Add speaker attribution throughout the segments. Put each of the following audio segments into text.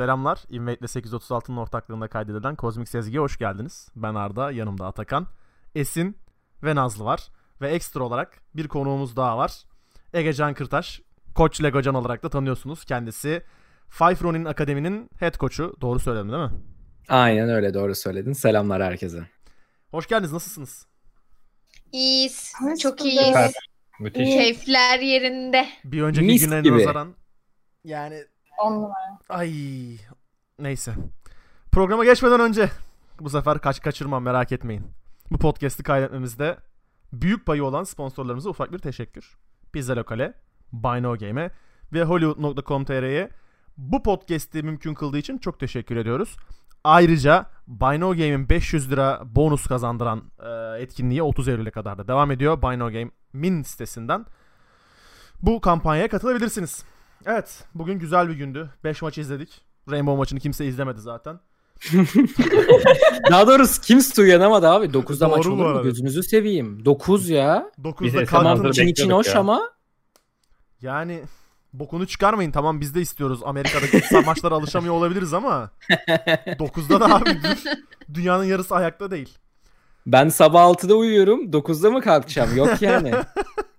Speaker 1: Selamlar. Invade 836'nın ortaklığında kaydedilen Kozmik Sezgi'ye hoş geldiniz. Ben Arda, yanımda Atakan, Esin ve Nazlı var. Ve ekstra olarak bir konuğumuz daha var. Ege Can Kırtaş, Koç Legocan olarak da tanıyorsunuz. Kendisi Five Ronin Akademi'nin head koçu. Doğru söyledim değil mi?
Speaker 2: Aynen öyle doğru söyledin. Selamlar herkese.
Speaker 1: Hoş geldiniz. Nasılsınız?
Speaker 3: İyiyiz.
Speaker 4: Hoş
Speaker 3: Çok iyiyiz.
Speaker 5: Süper. Müthiş.
Speaker 3: Keyifler yerinde.
Speaker 1: Bir önceki
Speaker 2: Mis
Speaker 1: güne
Speaker 2: gibi.
Speaker 1: nazaran yani
Speaker 4: On numara.
Speaker 1: ay neyse. Programa geçmeden önce bu sefer kaç kaçırmam merak etmeyin. Bu podcast'i kaydetmemizde büyük payı olan sponsorlarımıza ufak bir teşekkür. Pizza Lokale, Buy No Game'e ve Hollywood.com.tr'ye bu podcast'i mümkün kıldığı için çok teşekkür ediyoruz. Ayrıca Buy Game'in 500 lira bonus kazandıran e, etkinliği 30 Eylül'e kadar da devam ediyor. Buy No Game'in sitesinden bu kampanyaya katılabilirsiniz. Evet, bugün güzel bir gündü. 5 maç izledik. Rainbow maçını kimse izlemedi zaten.
Speaker 2: Daha doğrusu kimse uyanamadı abi. 9'da maç
Speaker 1: Doğru bu
Speaker 2: olur mu?
Speaker 1: arada.
Speaker 2: Gözünüzü seveyim. 9 ya.
Speaker 1: 9'da
Speaker 5: Biz de
Speaker 1: kalktım.
Speaker 2: Tamam
Speaker 5: hazır
Speaker 2: için için
Speaker 5: bekliyorduk
Speaker 2: hoş
Speaker 5: ya.
Speaker 2: ama
Speaker 1: Yani bokunu çıkarmayın. Tamam biz de istiyoruz. Amerika'daki maçlara alışamıyor olabiliriz ama 9'da da abi dur. Dünyanın yarısı ayakta değil.
Speaker 2: ben sabah 6'da uyuyorum. 9'da mı kalkacağım? Yok yani.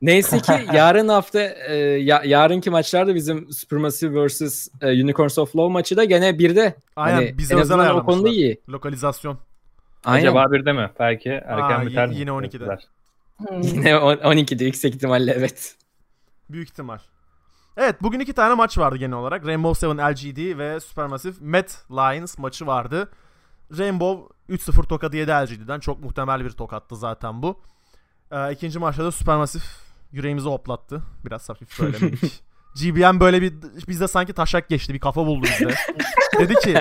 Speaker 2: Neyse ki yarın hafta e, ya- yarınki maçlarda bizim Supermassive vs. e, Unicorns of Law maçı da gene 1'de.
Speaker 1: Aynen
Speaker 2: Hani
Speaker 1: bize
Speaker 2: en
Speaker 1: özel
Speaker 2: o konuda iyi.
Speaker 1: Lokalizasyon.
Speaker 2: Aynen.
Speaker 5: Acaba bir de mi? Belki erken
Speaker 1: Aa,
Speaker 5: biter
Speaker 1: y-
Speaker 5: mi?
Speaker 1: yine 12'de.
Speaker 5: Bekler.
Speaker 4: Hmm.
Speaker 2: Yine on- 12'de yüksek ihtimalle evet.
Speaker 1: Büyük ihtimal. Evet bugün iki tane maç vardı genel olarak. Rainbow Seven LGD ve Supermassive Met Lions maçı vardı. Rainbow 3-0 tokadı yedi LGD'den. Çok muhtemel bir tokattı zaten bu. Ee, ikinci maçta da Supermassive yüreğimizi hoplattı. Biraz hafif söylemedik. GBM böyle bir bizde sanki taşak geçti. Bir kafa buldu bizde. Dedi ki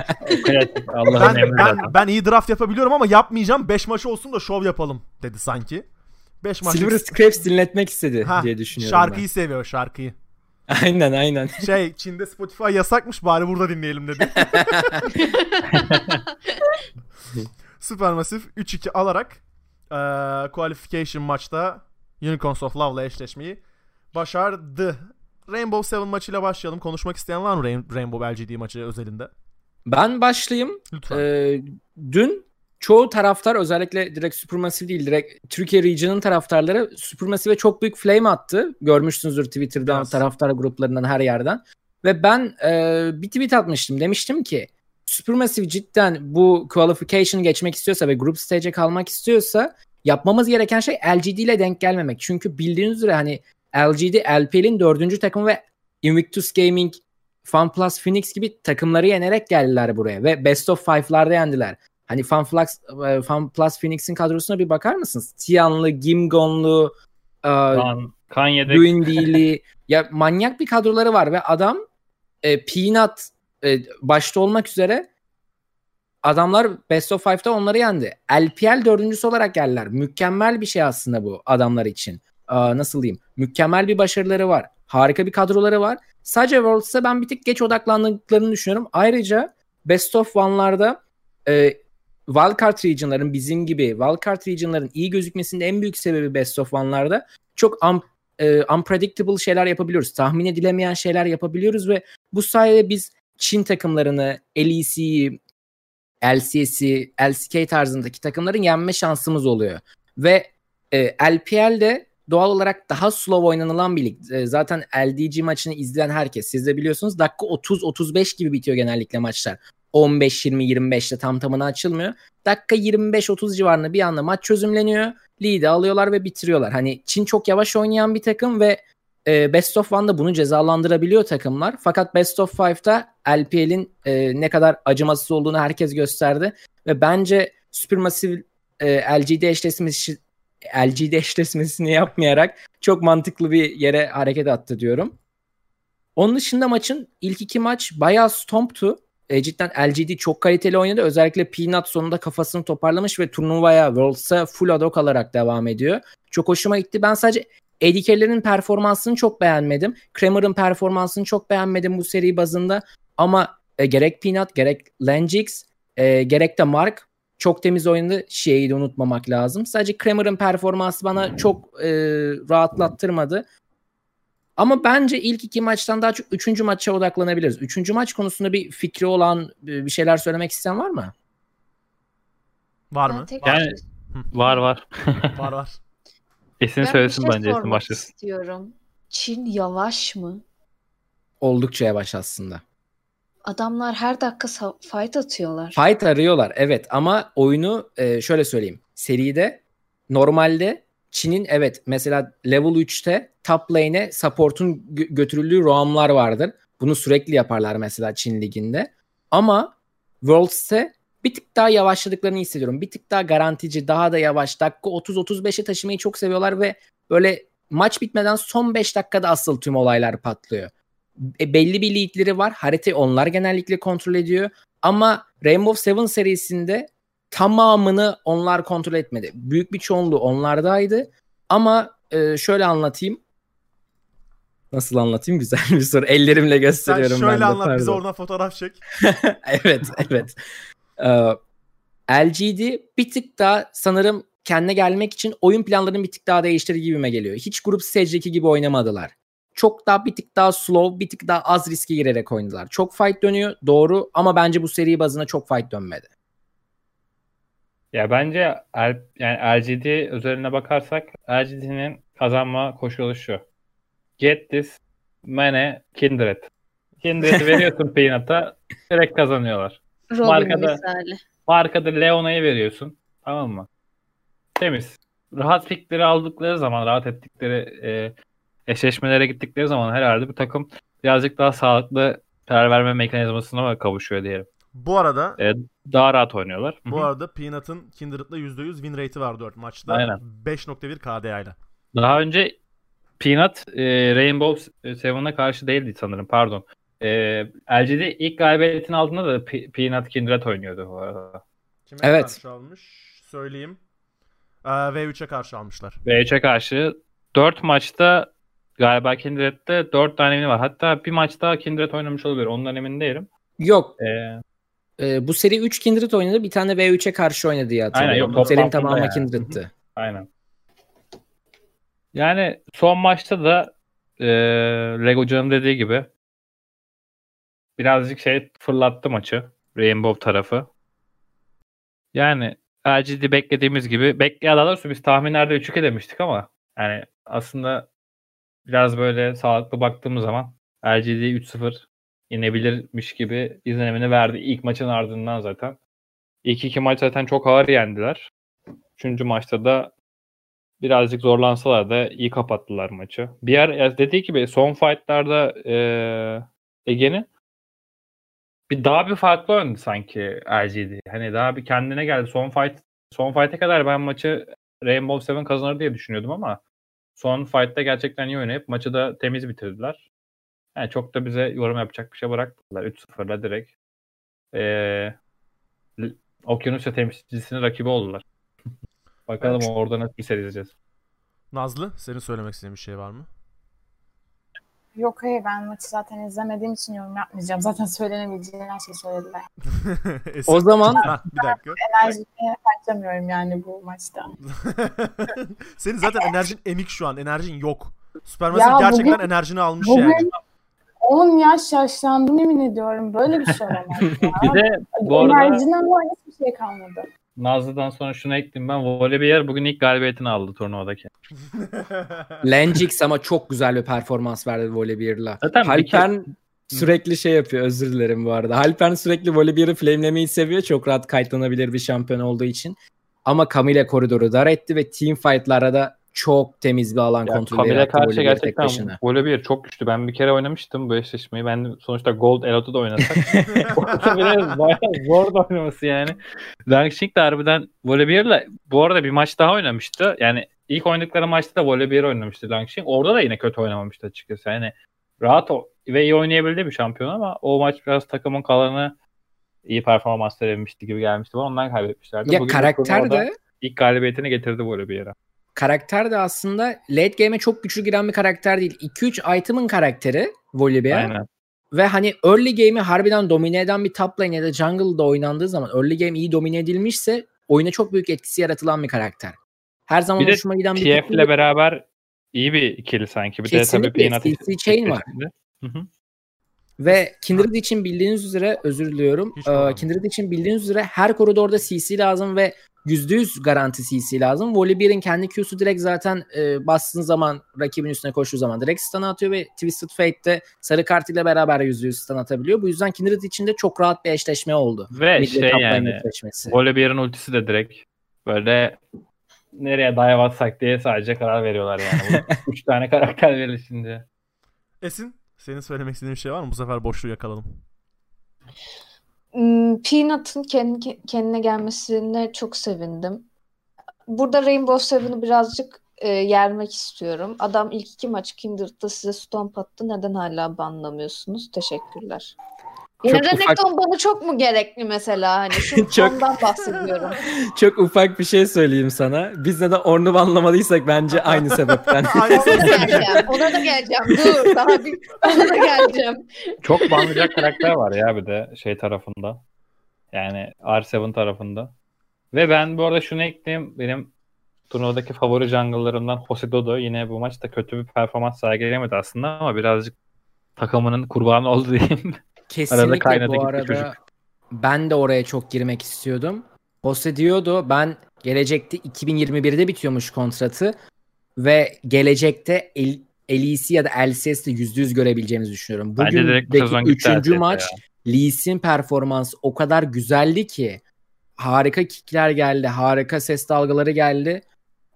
Speaker 1: ben,
Speaker 5: emri
Speaker 1: ben, ben iyi draft yapabiliyorum ama yapmayacağım. 5 maç olsun da şov yapalım dedi sanki. 5 maç.
Speaker 2: Silver Scrapes dinletmek istedi
Speaker 1: Ha,
Speaker 2: diye düşünüyorum
Speaker 1: Şarkıyı seviyor şarkıyı.
Speaker 2: ben. Aynen aynen.
Speaker 1: Şey Çin'de Spotify yasakmış bari burada dinleyelim dedi. Supermassive 3-2 alarak eee qualification maçta Unicorns of Love'la eşleşmeyi başardı. Rainbow Seven maçıyla başlayalım. Konuşmak isteyen var mı Rain- Rainbow LGD maçı özelinde?
Speaker 2: Ben başlayayım.
Speaker 1: Lütfen.
Speaker 2: Ee, dün çoğu taraftar özellikle direkt Supermassive değil direkt Türkiye Region'ın taraftarları Supermassive'e çok büyük flame attı. Görmüşsünüzdür Twitter'dan,
Speaker 1: Biraz.
Speaker 2: taraftar gruplarından her yerden. Ve ben e, bir tweet atmıştım. Demiştim ki Supermassive cidden bu qualification geçmek istiyorsa ve group stage'e kalmak istiyorsa yapmamız gereken şey LGD ile denk gelmemek. Çünkü bildiğiniz üzere hani LGD LPL'in dördüncü takımı ve Invictus Gaming FunPlus Phoenix gibi takımları yenerek geldiler buraya ve Best of Five'larda yendiler. Hani FunPlus, e, FunPlus Phoenix'in kadrosuna bir bakar mısınız? Tianlı, Gimgonlu, e,
Speaker 5: Kan, kan yedek.
Speaker 2: Luindi'li ya manyak bir kadroları var ve adam e, Peanut e, başta olmak üzere adamlar Best of Five'da onları yendi. LPL dördüncüsü olarak geldiler. Mükemmel bir şey aslında bu adamlar için. Aa, nasıl diyeyim? Mükemmel bir başarıları var. Harika bir kadroları var. Sadece Worlds'a ben bir tık geç odaklandıklarını düşünüyorum. Ayrıca Best of One'larda e, Wildcard Region'ların bizim gibi Wildcard Region'ların iyi gözükmesinin en büyük sebebi Best of One'larda çok un, e, unpredictable şeyler yapabiliyoruz. Tahmin edilemeyen şeyler yapabiliyoruz ve bu sayede biz Çin takımlarını, LEC'yi, LCS'i, LCK tarzındaki takımların yenme şansımız oluyor. Ve e, LPL'de doğal olarak daha slow oynanılan bir lig. E, zaten LDG maçını izleyen herkes siz de biliyorsunuz dakika 30-35 gibi bitiyor genellikle maçlar. 15-20-25'te tam tamına açılmıyor. Dakika 25-30 civarında bir anda maç çözümleniyor. Lead'i alıyorlar ve bitiriyorlar. Hani Çin çok yavaş oynayan bir takım ve e, Best of One'da bunu cezalandırabiliyor takımlar. Fakat Best of Five'da LPL'in e, ne kadar acımasız olduğunu herkes gösterdi. Ve bence Supermassive e, LGD eşleşmesi LGD eşleşmesini yapmayarak çok mantıklı bir yere hareket attı diyorum. Onun dışında maçın ilk iki maç bayağı stomptu. E, cidden LGD çok kaliteli oynadı. Özellikle Peanut sonunda kafasını toparlamış ve turnuvaya Worlds'a full ad hoc alarak devam ediyor. Çok hoşuma gitti. Ben sadece Eddie performansını çok beğenmedim. Kramer'ın performansını çok beğenmedim bu seri bazında. Ama e, gerek Peanut gerek Langix e, gerek de Mark çok temiz oynadı. Şeyi de unutmamak lazım. Sadece Kramer'ın performansı bana çok e, rahatlattırmadı. Ama bence ilk iki maçtan daha çok üçüncü maça odaklanabiliriz. Üçüncü maç konusunda bir fikri olan e, bir şeyler söylemek isteyen var mı?
Speaker 1: Var mı?
Speaker 5: Yani var var.
Speaker 1: Var var.
Speaker 5: Esin
Speaker 3: Ben
Speaker 5: söylesin
Speaker 3: bir şey
Speaker 5: bence Esin
Speaker 3: sormak
Speaker 5: başlasın.
Speaker 3: istiyorum. Çin yavaş mı?
Speaker 2: Oldukça yavaş aslında.
Speaker 3: Adamlar her dakika sa- fight atıyorlar.
Speaker 2: Fight arıyorlar evet ama oyunu e, şöyle söyleyeyim. Seride normalde Çin'in evet mesela level 3'te top lane'e support'un gö- götürüldüğü roamlar vardır. Bunu sürekli yaparlar mesela Çin liginde. Ama Worlds'te bir tık daha yavaşladıklarını hissediyorum. Bir tık daha garantici, daha da yavaş. Dakika 30-35'e taşımayı çok seviyorlar ve böyle maç bitmeden son 5 dakikada asıl tüm olaylar patlıyor. E, belli bir leadleri var. Haritayı onlar genellikle kontrol ediyor. Ama Rainbow Seven serisinde tamamını onlar kontrol etmedi. Büyük bir çoğunluğu onlardaydı. Ama e, şöyle anlatayım. Nasıl anlatayım? Güzel bir soru. Ellerimle
Speaker 1: Sen
Speaker 2: gösteriyorum ben
Speaker 1: şöyle
Speaker 2: de,
Speaker 1: anlat bize
Speaker 2: pardon.
Speaker 1: oradan fotoğraf çek.
Speaker 2: evet, evet. Ee, LGD bir tık daha sanırım kendine gelmek için oyun planlarını bir tık daha değiştirdi gibime geliyor. Hiç grup stage'deki gibi oynamadılar. Çok daha bir tık daha slow, bir tık daha az riske girerek oynadılar. Çok fight dönüyor doğru ama bence bu seri bazında çok fight dönmedi.
Speaker 5: Ya bence yani LGD üzerine bakarsak LGD'nin kazanma koşulu şu. Get this mane kindred. Kindred'i veriyorsun Peanut'a direkt kazanıyorlar.
Speaker 3: Robin
Speaker 5: Markada-
Speaker 3: misali.
Speaker 5: Arkada Leona'yı veriyorsun. Tamam mı? Temiz. Rahat pickleri aldıkları zaman, rahat ettikleri e, eşleşmelere gittikleri zaman herhalde bu takım birazcık daha sağlıklı karar verme mekanizmasına kavuşuyor diyelim.
Speaker 1: Bu arada
Speaker 5: E, daha rahat oynuyorlar.
Speaker 1: Bu
Speaker 5: hı.
Speaker 1: arada Peanut'ın Kindred'la %100 win rate'i var 4 maçta.
Speaker 5: Aynen.
Speaker 1: 5.1 KDA ile.
Speaker 5: Daha önce Peanut e, Rainbow Seven'a karşı değildi sanırım pardon. E, LGD ilk galibiyetini aldığında da Pe- Peanut Kindred oynuyordu bu arada.
Speaker 1: Kime
Speaker 2: Evet.
Speaker 1: karşı almış? Söyleyeyim. Ee, V3'e karşı almışlar.
Speaker 5: V3'e karşı 4 maçta galiba Kindred'de 4 tane win var. Hatta bir maçta Kindred oynamış olabilir. Ondan emin değilim.
Speaker 2: Yok
Speaker 5: E,
Speaker 2: e, bu seri 3 Kindred oynadı bir tane V3'e karşı oynadı diye hatırlıyorum.
Speaker 5: Aynen, yok,
Speaker 2: bu serinin tamamı
Speaker 5: yani.
Speaker 2: Kindred'ti.
Speaker 5: aynen. Yani son maçta da e, Lego Can'ın dediği gibi birazcık şey fırlattı maçı. Rainbow tarafı. Yani LGD beklediğimiz gibi bekle daha doğrusu biz tahminlerde 3-2 demiştik ama yani aslında biraz böyle sağlıklı baktığımız zaman LGD 3-0 inebilirmiş gibi izlenimini verdi ilk maçın ardından zaten. İlk iki maç zaten çok ağır yendiler. Üçüncü maçta da birazcık zorlansalar da iyi kapattılar maçı. Bir yer ya dediği gibi son fightlarda eee Ege'nin bir daha bir farklı oynadı sanki LGD. Hani daha bir kendine geldi. Son fight son fight'e kadar ben maçı Rainbow Seven kazanır diye düşünüyordum ama son fight'ta gerçekten iyi oynayıp maçı da temiz bitirdiler. Yani çok da bize yorum yapacak bir şey bırakmadılar. 3-0'la direkt eee L- Okyanusya temsilcisinin rakibi oldular. Bakalım
Speaker 1: Evet.
Speaker 5: orada nasıl bir seri izleyeceğiz.
Speaker 1: Nazlı senin söylemek istediğin bir şey var mı?
Speaker 4: Yok hayır ben maçı zaten izlemediğim için yorum yapmayacağım. Zaten söylenebileceği her şeyi söylediler.
Speaker 2: O zaman
Speaker 1: Ha, bir dakika.
Speaker 4: Enerjimi harcamıyorum yani bu maçta.
Speaker 1: Senin zaten enerjin emik şu an. Enerjin yok. Supermassive gerçekten
Speaker 4: bugün-
Speaker 1: enerjini almış
Speaker 4: Bugün
Speaker 1: yani.
Speaker 4: 10 yaş yaşlandım yemin ediyorum. Böyle bir şey olamaz ya.
Speaker 5: Bir de bu arada
Speaker 4: Enerjiden var hiçbir şey kalmadı.
Speaker 5: Nazlı'dan sonra şunu ekleyeyim ben. Volibear bugün ilk galibiyetini aldı turnuvadaki.
Speaker 2: Lenjix ama çok güzel bir performans verdi
Speaker 5: bir
Speaker 2: Halpern sürekli şey yapıyor özür dilerim bu arada. Halpern sürekli Volibear'ı flamelemeyi seviyor. Çok rahat kayıtlanabilir bir şampiyon olduğu için. Ama Camille koridoru dar etti ve team fight'lara da çok temiz bir alan
Speaker 5: Ya
Speaker 2: kontrolü
Speaker 5: Kamil'e karşı gerçekten. Volibear çok güçlü. Ben bir kere oynamıştım bu eşleşmeyi. Ben sonuçta Gold Elot'u da oynasak. Orada bile bayağı zor da oynaması yani. Langsing de harbiden Volibear'la bu arada bir maç daha oynamıştı. Yani ilk oynadıkları maçta da Volibear oynamıştı Langsing. Orada da yine kötü oynamamıştı açıkçası. Yani rahat o ve iyi oynayabildiği bir şampiyon ama o maç biraz takımın kalanı iyi performans verememişti gibi gelmişti. bana. Ondan kaybetmişlerdi.
Speaker 2: Ya
Speaker 5: Bugün
Speaker 2: karakter de
Speaker 5: ilk galibiyetini getirdi Volibear'a.
Speaker 2: Karakter de aslında late game'e çok güçlü giren bir karakter değil. 2-3 item'ın karakteri Volibear.
Speaker 5: Aynen.
Speaker 2: Ve hani early game'i harbiden domine eden bir top lane ya da jungle'da oynandığı zaman early game iyi domine edilmişse oyuna çok büyük etkisi yaratılan bir karakter. Her zaman
Speaker 5: Bir
Speaker 2: hoşuma giden bir
Speaker 5: TF ile beraber iyi bir ikili sanki. Bir de tabii
Speaker 2: Kesinlikle,
Speaker 5: Peanut
Speaker 2: Chain var.
Speaker 5: Hı hı.
Speaker 2: Ve Kindred için bildiğiniz üzere özür diliyorum. Ee. Kindred için bildiğiniz üzere her koridorda CC lazım ve %100 garanti CC lazım. Volibear'in kendi Q'su direkt zaten e, bastığın zaman rakibin üstüne koştuğu zaman direkt stun atıyor ve Twisted Fate'de sarı kartıyla beraber %100 stun atabiliyor. Bu yüzden Kindred için de çok rahat bir eşleşme oldu.
Speaker 5: Ve
Speaker 2: Mid
Speaker 5: şey yani. Volibear'ın ultisi de direkt böyle nereye dive atsak diye sadece karar veriyorlar yani. Üç tane karakter verilişince.
Speaker 1: Esin senin söylemek istediğin bir şey var mı? Bu sefer boşluğu yakaladım.
Speaker 3: Hmm, Peanut'ın kendi, kendine gelmesine çok sevindim. Burada Rainbow Seven'ı birazcık e, yermek istiyorum. Adam ilk iki maç Kindred'da size stomp attı. Neden hala banlamıyorsunuz? Teşekkürler. Yine
Speaker 2: Çok ufak-
Speaker 3: banı çok mu gerekli mesela? Hani şu
Speaker 2: Çok-
Speaker 3: ondan bahsediyorum.
Speaker 2: Çok ufak bir şey söyleyeyim sana. Biz neden Orn'u banlamadıysak bence aynı sebepten.
Speaker 1: Aynı
Speaker 3: Ona da geleceğim. Ona da geleceğim. Dur. Daha bir ona da geleceğim.
Speaker 5: Çok banlayacak karakter var ya bir de şey tarafında. Yani R7 tarafında. Ve ben bu arada şunu ekleyeyim. Benim turnuvadaki favori jungle'larımdan Jose Dodo yine bu maçta kötü bir performans sergilemedi aslında ama birazcık takımının kurbanı oldu diyeyim.
Speaker 2: Kesinlikle
Speaker 5: kaynadı
Speaker 2: bu
Speaker 5: gitti
Speaker 2: arada
Speaker 5: çocuk.
Speaker 2: ben de oraya çok girmek istiyordum. Jose diyordu ben gelecekte 2021'de bitiyormuş kontratı ve gelecekte El LEC ya da LCS'de %100 görebileceğimizi düşünüyorum.
Speaker 5: Bence direkt bu
Speaker 2: Bugündeki üçüncü maç
Speaker 5: ya.
Speaker 2: Lee Sin performansı o kadar güzeldi ki harika kickler geldi, harika ses dalgaları geldi.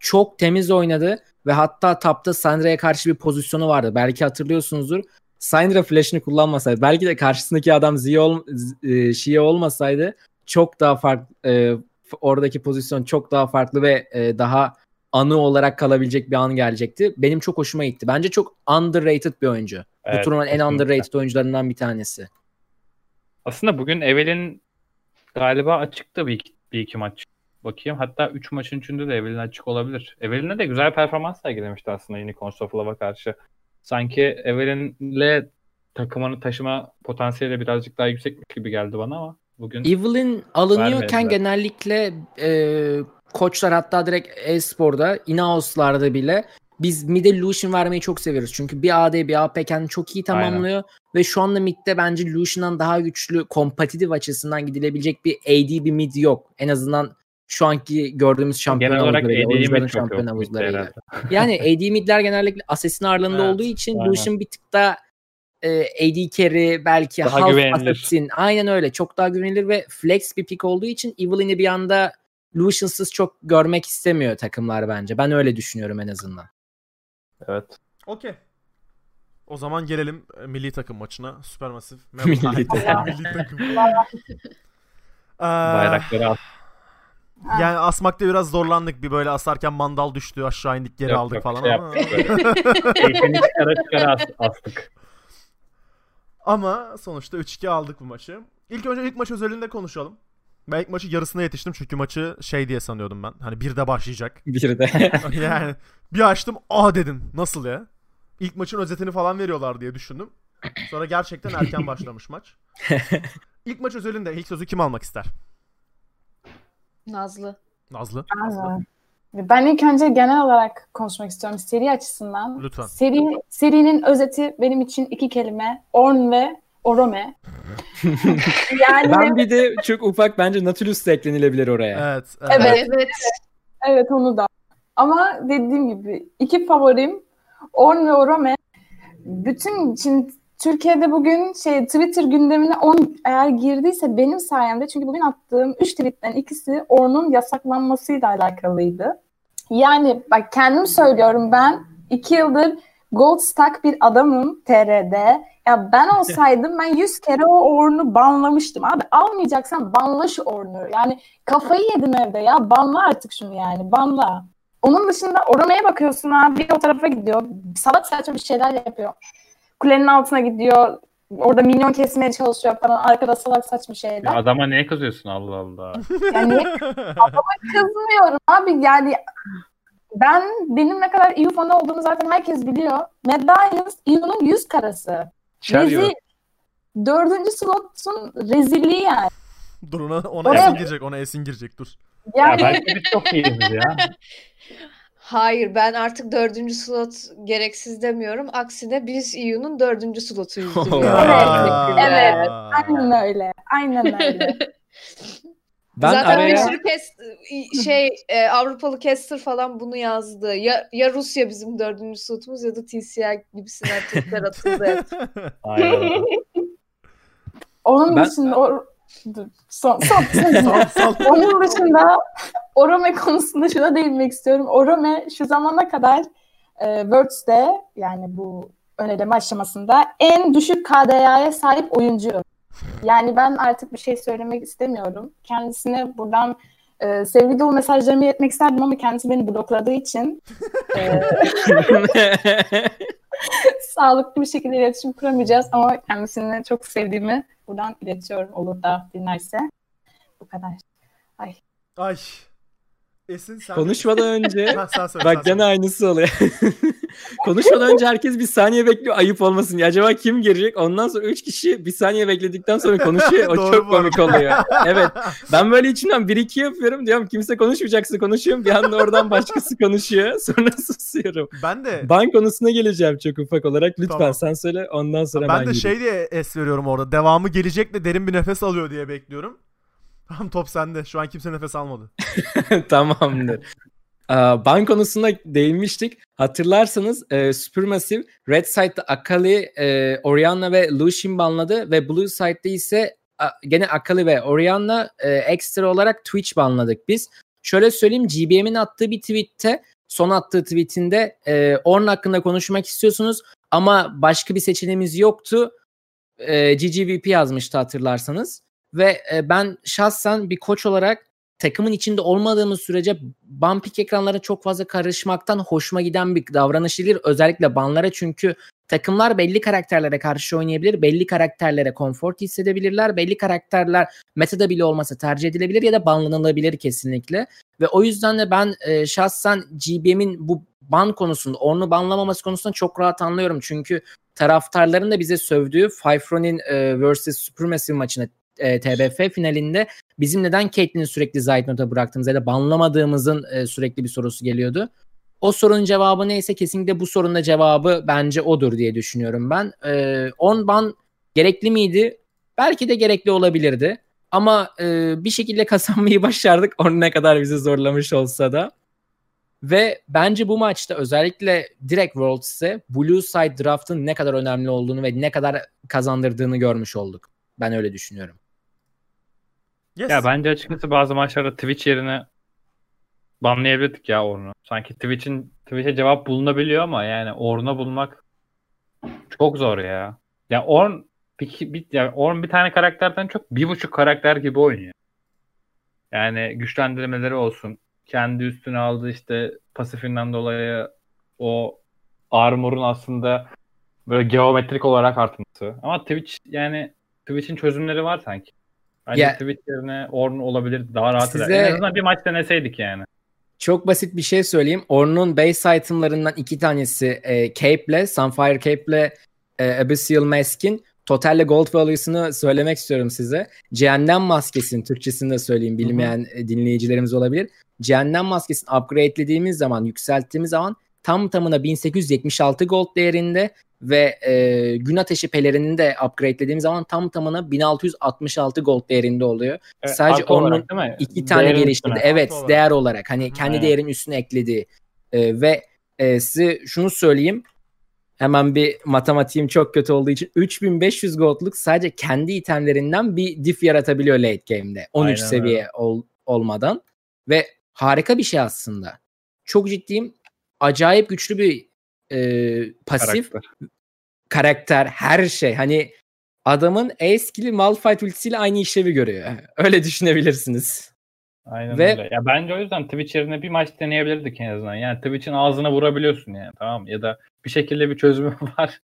Speaker 2: Çok temiz oynadı ve hatta tapta Sandra'ya karşı bir pozisyonu vardı. Belki hatırlıyorsunuzdur. Syndra flash'ını kullanmasaydı belki de karşısındaki adam Zia ol, e, olmasaydı çok daha farklı e, oradaki pozisyon çok daha farklı ve e, daha anı olarak kalabilecek bir an gelecekti. Benim çok hoşuma gitti. Bence çok underrated bir oyuncu. Bu
Speaker 5: Evet,
Speaker 2: turnuvanın en underrated oyuncularından bir tanesi.
Speaker 5: Aslında bugün Evelyn galiba açıktı bir iki, bir iki maç. Bakayım. Hatta 3 maçın üçünde de Evelyn açık olabilir. Evelyn'e de güzel performans sergilemişti aslında of Love'a karşı. Sanki Evelyn'le takımını taşıma potansiyeli birazcık daha yüksekmiş gibi geldi bana ama bugün
Speaker 2: Evelyn alınıyorken
Speaker 5: Vermediler.
Speaker 2: genellikle e, koçlar hatta direkt e-sporda, in-house'larda bile biz mid'e Lucian vermeyi çok seviyoruz. Çünkü bir AD bir AP kendini çok iyi tamamlıyor. Ve şu anda mid'de bence Lucian'dan daha güçlü kompetitif açısından gidilebilecek bir AD bir mid yok. En azından şu anki gördüğümüz şampiyon
Speaker 5: genel olarak çok
Speaker 2: şampiyon havuzlarıyla. Yani AD midler genellikle Assassin ağırlığında
Speaker 1: Evet,
Speaker 2: olduğu için
Speaker 5: aynen.
Speaker 2: Lucian bir tık da e, AD carry belki
Speaker 5: Daha
Speaker 2: half
Speaker 5: güvenilir.
Speaker 2: Assassin. Aynen öyle. Çok daha güvenilir ve flex bir pick olduğu için Evelyn'i bir anda Lucian'sız çok görmek istemiyor takımlar bence. Ben öyle düşünüyorum en azından.
Speaker 5: Evet.
Speaker 1: Okey. O zaman gelelim e, milli takım maçına. Supermassive.
Speaker 2: Milli
Speaker 1: takım. milli takım.
Speaker 5: Bayrakları at.
Speaker 1: Yani asmakta biraz zorlandık. Bir böyle asarken mandal düştü. Aşağı indik geri
Speaker 5: Yok,
Speaker 1: aldık
Speaker 5: yok,
Speaker 1: falan
Speaker 5: şey
Speaker 1: ama.
Speaker 5: Keyfini çıkara çıkara as- astık.
Speaker 1: ama sonuçta 3-2 aldık bu maçı. İlk önce ilk maç özelinde konuşalım. Ben ilk maçı yarısına yetiştim çünkü maçı şey diye sanıyordum ben. Hani bir de başlayacak.
Speaker 2: Bir de.
Speaker 1: yani bir açtım aa dedim. Nasıl ya? İlk maçın özetini falan veriyorlar diye düşündüm. Sonra gerçekten erken başlamış maç. İlk maç özelinde ilk sözü kim almak ister?
Speaker 3: Nazlı.
Speaker 1: Nazlı.
Speaker 4: Aynen. Ben ilk önce genel olarak konuşmak istiyorum seri açısından.
Speaker 1: Lütfen.
Speaker 4: Seri, serinin özeti benim için iki kelime. Orn ve Orome. yani
Speaker 2: ben bir de çok ufak bence Nautilus da eklenilebilir oraya.
Speaker 1: Evet. evet.
Speaker 4: Evet.
Speaker 3: Evet.
Speaker 4: evet onu da. Ama dediğim gibi iki favorim Orn ve Orome. Bütün için Türkiye'de bugün şey Twitter gündemine 10 eğer girdiyse benim sayemde çünkü bugün attığım 3 tweetten ikisi Orn'un yasaklanmasıyla alakalıydı. Yani bak kendim söylüyorum ben 2 yıldır gold stack bir adamım TR'de. Ya ben olsaydım ben 100 kere o Orn'u banlamıştım. Abi almayacaksan banla şu Orn'u. Yani kafayı yedim evde ya. Banla artık şunu yani. Banla. Onun dışında Orome'ye bakıyorsun abi. O tarafa gidiyor. Salak saçma bir şeyler yapıyor. Kulenin altına gidiyor. Orada minyon kesmeye çalışıyor falan. Arkada salak saçma
Speaker 5: Ya
Speaker 4: şeyler.
Speaker 5: adama niye kızıyorsun Allah Allah.
Speaker 4: Yani niye kızmıyorum abi. Yani ben benim ne kadar EU fanı olduğumu zaten herkes biliyor. Medallions EU'nun yüz karası. Rezil. Dördüncü slotun rezilliği yani.
Speaker 1: dur ona, ona
Speaker 4: Oraya-
Speaker 1: esin girecek. Ona esin girecek dur.
Speaker 5: Ya
Speaker 4: Yani
Speaker 5: belki biz çok iyiyiz ya.
Speaker 3: Hayır ben artık dördüncü slot gereksiz demiyorum. Aksine biz EU'nun dördüncü slotuyuz.
Speaker 1: Aa.
Speaker 4: Evet. Aynen öyle. Aynen öyle.
Speaker 6: Ben
Speaker 3: Zaten bir
Speaker 6: araya
Speaker 3: sürü cast, şey e, Avrupalı caster falan bunu yazdı. Ya, ya Rusya bizim dördüncü slotumuz ya da TCI gibisinden tweetler atıldı.
Speaker 5: Aynen.
Speaker 4: Onun
Speaker 6: Ben-
Speaker 4: dışında o... Son, son, son.
Speaker 1: Sal.
Speaker 4: Onun dışında Orome konusunda şuna değinmek istiyorum. Orome şu zamana kadar e, Worlds'de yani bu ön eleme aşamasında en düşük KDA'ya sahip oyuncu. Yani ben artık bir şey söylemek istemiyorum. Kendisine buradan e, sevgi dolu mesajlarımı iletmek isterdim ama kendisi beni blokladığı için e, sağlıklı bir şekilde iletişim kuramayacağız ama kendisini çok sevdiğimi buradan iletiyorum olur da dinlerse. Bu kadar.
Speaker 1: Ay. Esin sen...
Speaker 2: Konuşmadan önce
Speaker 1: Ha, sen söyle, sen
Speaker 2: bak gene
Speaker 1: söyle.
Speaker 2: aynısı oluyor. Konuşmadan önce herkes bir saniye bekliyor ayıp olmasın diye. Acaba kim girecek? Ondan sonra üç kişi bir saniye bekledikten sonra konuşuyor. O çok komik oluyor. Evet. Ben böyle içimden bir iki yapıyorum. Diyorum kimse konuşmayacaksa konuşuyorum. Bir anda oradan başkası konuşuyor. Sonra susuyorum.
Speaker 1: Ben de
Speaker 2: Ban konusuna geleceğim çok ufak olarak. Lütfen
Speaker 1: Tamam.
Speaker 2: sen söyle ondan sonra
Speaker 1: ben
Speaker 2: ben,
Speaker 1: de
Speaker 2: gireyim.
Speaker 1: şey diye es veriyorum orada. Devamı gelecek de derin bir nefes alıyor diye bekliyorum. Tamam top sende. Şu an kimse nefes almadı.
Speaker 2: Tamamdır. Ban konusunda değinmiştik. Hatırlarsanız e, Supermassive Red Side'da Akali, e, Orianna ve Lucian banladı ve Blue Side'da ise a, gene Akali ve Orianna e, ekstra olarak Twitch banladık biz. Şöyle söyleyeyim GBM'in attığı bir tweette son attığı tweetinde e, Ornn hakkında konuşmak istiyorsunuz ama başka bir seçeneğimiz yoktu. E, GGVP yazmıştı hatırlarsanız. Ve e, ben şahsen bir koç olarak takımın içinde olmadığımız sürece ban pik ekranlara çok fazla karışmaktan hoşuma giden bir davranış değil. Özellikle banlara çünkü takımlar belli karakterlere karşı oynayabilir. Belli karakterlere konfor hissedebilirler. Belli karakterler metada bile olmasa tercih edilebilir ya da banlanılabilir kesinlikle. Ve o yüzden de ben e, şahsen GBM'in bu ban konusunda, onu banlamaması konusunda çok rahat anlıyorum. Çünkü taraftarların da bize sövdüğü Five Ronin e, vs Supremacy maçını e, TBF finalinde bizim neden Caitlyn'i sürekli Zaytnot'a bıraktığımız ya da banlamadığımızın e, sürekli bir sorusu geliyordu. O sorunun cevabı neyse kesinlikle bu sorunun da cevabı bence odur diye düşünüyorum ben. E, on ban gerekli miydi? Belki de gerekli olabilirdi. Ama e, bir şekilde kazanmayı başardık. Onu ne kadar bizi zorlamış olsa da. Ve bence bu maçta özellikle direkt Worlds'e Blue Side Draft'ın ne kadar önemli olduğunu ve ne kadar kazandırdığını görmüş olduk. Ben öyle düşünüyorum.
Speaker 1: Yes.
Speaker 5: Ya bence açıkçası bazı maçlarda Twitch yerine banlayabilirdik ya Orn'u. Sanki Twitch'in Twitch'e cevap bulunabiliyor ama yani Orn'a bulmak çok zor ya. Ya Orn bir, bir, ya Orn bir tane karakterden çok bir buçuk karakter gibi oynuyor. Yani güçlendirmeleri olsun. Kendi üstüne aldığı işte pasifinden dolayı o armor'un aslında böyle geometrik olarak artması. Ama Twitch yani Twitch'in çözümleri var sanki. Bence
Speaker 6: Ya-
Speaker 5: Twitch yerine Ornn olabilir. Daha rahat
Speaker 6: Size-
Speaker 5: eder. En azından bir maç deneseydik yani.
Speaker 6: Çok basit bir şey söyleyeyim. Ornn'un base itemlarından iki tanesi e, Cape'le, Sunfire Cape'le e, Abyssal Mask'in totalle gold value'sunu söylemek istiyorum size. Cehennem maskesinin Türkçesini de söyleyeyim bilmeyen e, dinleyicilerimiz olabilir. Cehennem maskesini upgradelediğimiz zaman, yükselttiğimiz zaman tam tamına 1876 gold değerinde ve e, gün ateşi pelerini de upgradelediğimiz zaman tam tamına 1666 gold değerinde oluyor.
Speaker 5: Evet,
Speaker 6: Sadece
Speaker 5: olarak mi?
Speaker 6: İki tane
Speaker 5: Değerin
Speaker 6: geliştirdi.
Speaker 5: üstüne.
Speaker 6: Evet
Speaker 1: olarak.
Speaker 6: değer olarak hani kendi
Speaker 5: Aynen.
Speaker 6: değerin üstüne eklediği Ee, ve e, size şunu söyleyeyim. Hemen bir matematiğim çok kötü olduğu için 3500 gold'luk sadece kendi itemlerinden bir diff yaratabiliyor late game'de. 13
Speaker 5: Aynen
Speaker 6: seviye ol- olmadan ve harika bir şey aslında. Çok ciddiyim. Acayip güçlü bir e, pasif
Speaker 5: Karakter.
Speaker 6: Karakter, her şey. Hani adamın E skill'i Malphite ultisiyle aynı işlevi görüyor. Öyle düşünebilirsiniz.
Speaker 5: Aynen
Speaker 6: Ve-
Speaker 5: öyle. Ya bence o yüzden Twitch yerine bir maç deneyebilirdik en azından. Yani Twitch'in ağzına vurabiliyorsun yani tamam? Ya da bir şekilde bir çözümü var.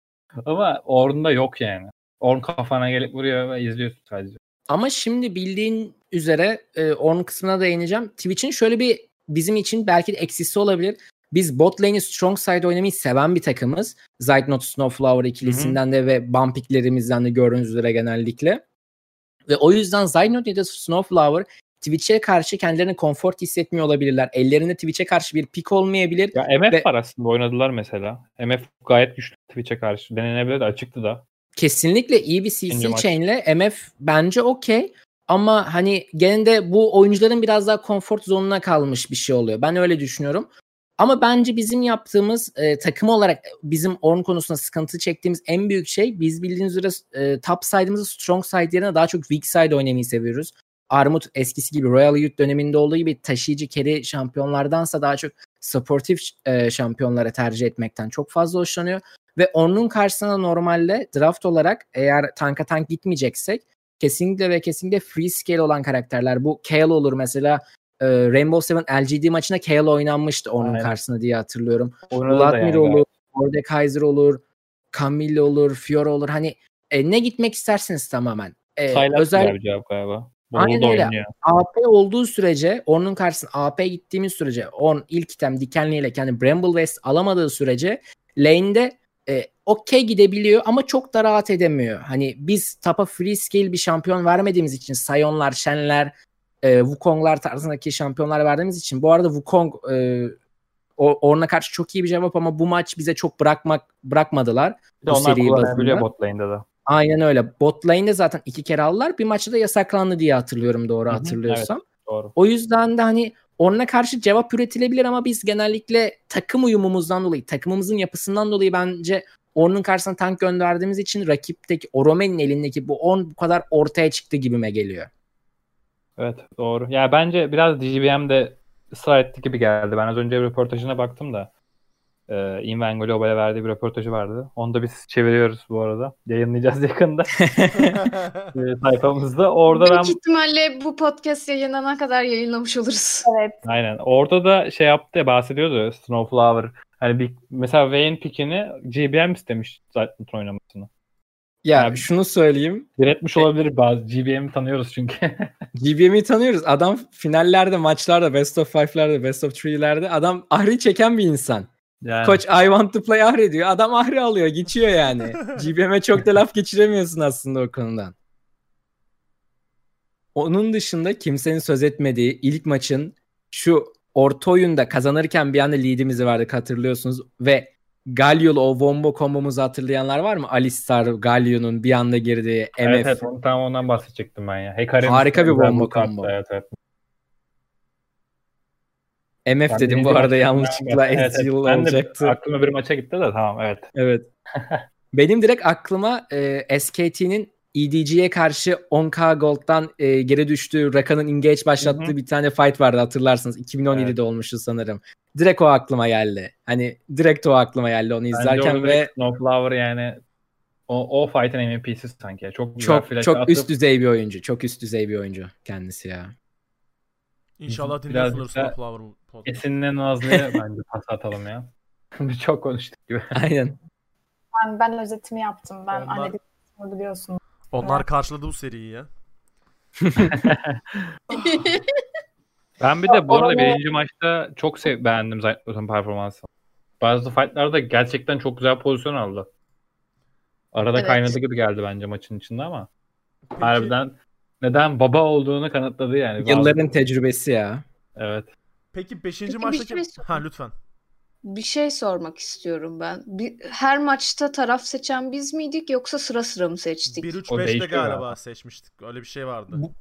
Speaker 5: Ama Ornn'da yok yani. Ornn kafana gelip vuruyor ve izliyorsun sadece.
Speaker 6: Ama şimdi bildiğin üzere e, onun kısmına da değineceğim. Twitch'in şöyle bir bizim için belki de eksisi olabilir. Biz bot lane'i strong side oynamayı seven bir takımız. Zeitnot Snowflower ikilisinden de ve bumpiklerimizden de gördüğünüz üzere genellikle. Ve o yüzden Zeitnot ya da Snowflower
Speaker 2: Twitch'e karşı kendilerini konfort hissetmiyor olabilirler. Ellerinde Twitch'e karşı bir pik olmayabilir.
Speaker 5: Ya MF
Speaker 2: Ve-
Speaker 5: var aslında oynadılar mesela. MF gayet güçlü Twitch'e karşı. Denenebilir de açıktı da.
Speaker 2: kesinlikle iyi bir CC chain'le MF bence okey. Ama hani gene de bu oyuncuların biraz daha konfor zonuna kalmış bir şey oluyor. Ben öyle düşünüyorum. Ama bence bizim yaptığımız e, takım olarak bizim Orn konusunda sıkıntı çektiğimiz en büyük şey biz bildiğiniz üzere e, top side'ımızı strong side yerine daha çok weak side oynamayı seviyoruz. Armut eskisi gibi Royal Youth döneminde olduğu gibi taşıyıcı carry şampiyonlardansa daha çok supportive e, şampiyonlara tercih etmekten çok fazla hoşlanıyor. Ve onun karşısına normalde draft olarak eğer tanka tank gitmeyeceksek kesinlikle ve kesinlikle free scale olan karakterler. Bu Kayle olur mesela e, Rainbow Seven LGD maçında Kayle oynanmıştı onun
Speaker 5: Aynen.
Speaker 2: karşısına diye hatırlıyorum. Vladimir
Speaker 5: yani
Speaker 2: olur,
Speaker 5: gayet.
Speaker 2: Mordekaiser olur, Camille olur, Fiora olur. Hani e, ne gitmek isterseniz tamamen. E, özel
Speaker 5: bir cevap galiba.
Speaker 2: Aynen öyle.
Speaker 5: oynuyor.
Speaker 2: AP olduğu sürece onun karşısına AP gittiğimiz sürece on ilk item Dikenli ile kendi Bramble West alamadığı sürece lane'de e, okey gidebiliyor ama çok da rahat edemiyor. Hani biz tapa free scale bir şampiyon vermediğimiz için Sion'lar, Shen'ler, e, Wukong'lar tarzındaki şampiyonlar verdiğimiz için bu arada Wukong e, o- Ornn'a karşı çok iyi bir cevap ama bu maç bize çok bırakmak bırakmadılar.
Speaker 5: Bir
Speaker 2: bu
Speaker 5: onlar kullanabiliyor bot lane'de de.
Speaker 2: Aynen öyle. Bot lane'de zaten iki kere aldılar. Bir maçta da yasaklandı diye hatırlıyorum doğru
Speaker 5: Hı hı,
Speaker 2: hatırlıyorsam.
Speaker 5: Doğru.
Speaker 2: O yüzden de hani ona karşı cevap üretilebilir ama biz genellikle takım uyumumuzdan dolayı, takımımızın yapısından dolayı bence onun karşısına tank gönderdiğimiz için rakipteki Oromen'in elindeki bu 10 bu kadar ortaya çıktı gibime geliyor.
Speaker 5: Evet doğru. Ya bence biraz DGBM de ısrar etti gibi geldi. Ben az önce bir röportajına baktım da. E, Inven Global'e verdiği bir röportajı vardı. Onu da biz çeviriyoruz bu arada. Yayınlayacağız yakında e, sayfamızda. Orada ben
Speaker 3: Büyük ihtimalle bu podcast yayınlanana kadar yayınlamış oluruz.
Speaker 4: Evet.
Speaker 5: aynen orada da şey yaptı ya bahsediyordu Snowflower. Hani bir, mesela Vayne pickini GBM istemiş zaten oynamasını.
Speaker 2: Ya
Speaker 5: Abi-
Speaker 2: şunu söyleyeyim.
Speaker 5: Diretmiş olabilir bazı GBM'i tanıyoruz çünkü.
Speaker 2: GBM'i tanıyoruz. Adam finallerde, maçlarda, best of 5'lerde, best of 3'lerde adam ahri çeken bir insan.
Speaker 5: yani,
Speaker 2: Koç I want to play Ahri diyor. Adam Ahri alıyor. Geçiyor yani. GBM'e çok da laf geçiremiyorsun aslında o konudan. Onun dışında kimsenin söz etmediği ilk maçın şu orta oyunda kazanırken bir anda leadimizi verdik hatırlıyorsunuz ve Galio'lu o wombo kombomuzu hatırlayanlar var mı? Alistar, Galio'nun bir anda girdiği MF.
Speaker 5: Evet, evet tam ondan bahsedecektim ben ya. Hecarim'in
Speaker 2: Harika bir
Speaker 5: kartı,
Speaker 2: combo.
Speaker 5: Evet, evet.
Speaker 2: MF
Speaker 5: Ben
Speaker 2: dedim bu arada yanlışlıkla
Speaker 5: Evet, evet.
Speaker 2: Ezreal
Speaker 5: Ben de
Speaker 2: olacaktı.
Speaker 5: aklıma bir maça gitti de tamam evet.
Speaker 2: Evet. Benim direkt aklıma e, SKT'nin EDG'ye karşı 10k Gold'dan e, geri düştüğü Raka'nın engage başlattığı
Speaker 5: Hı hı.
Speaker 2: bir tane fight vardı hatırlarsınız. 2017'de olmuştu sanırım. Direkt o aklıma geldi. Hani direkt o aklıma geldi onu izlerken ve
Speaker 5: Snowflower yani o, o fight'ın MVP'si sanki. Çok güzel
Speaker 2: çok
Speaker 5: flash
Speaker 2: çok
Speaker 5: atıp
Speaker 2: üst düzey bir oyuncu. Çok üst düzey bir oyuncu kendisi ya.
Speaker 1: İnşallah dinliyorsunuz Snowflower podcast.
Speaker 5: Esin'le Nazlı'ya bence pas atalım ya. Çok konuştuk gibi.
Speaker 2: Aynen.
Speaker 4: Ben, ben özetimi yaptım. Ben
Speaker 1: Onlar-
Speaker 4: anne kısmını biliyorsun.
Speaker 1: Onlar karşıladı bu seriyi ya.
Speaker 5: Ben bir de bu arada birinci maçta çok sev beğendim Zaytnot'un performansını. Bazı fightlarda gerçekten çok güzel pozisyon aldı. Arada
Speaker 3: Evet.
Speaker 5: kaynadı gibi geldi bence maçın içinde ama
Speaker 1: Peki,
Speaker 5: harbiden neden baba olduğunu kanıtladı yani. Bazı-
Speaker 2: Yılların tecrübesi ya.
Speaker 5: Evet.
Speaker 1: peki 5.
Speaker 3: Peki bir
Speaker 1: maçtaki...
Speaker 3: şey
Speaker 1: ha lütfen.
Speaker 3: Bir şey sormak istiyorum ben. Bir, her maçta taraf seçen biz miydik yoksa sıra sıra mı seçtik?
Speaker 1: 1-3-5'te
Speaker 5: değişiyor
Speaker 1: galiba
Speaker 5: galiba.
Speaker 1: seçmiştik. Öyle bir şey vardı.
Speaker 2: Bu-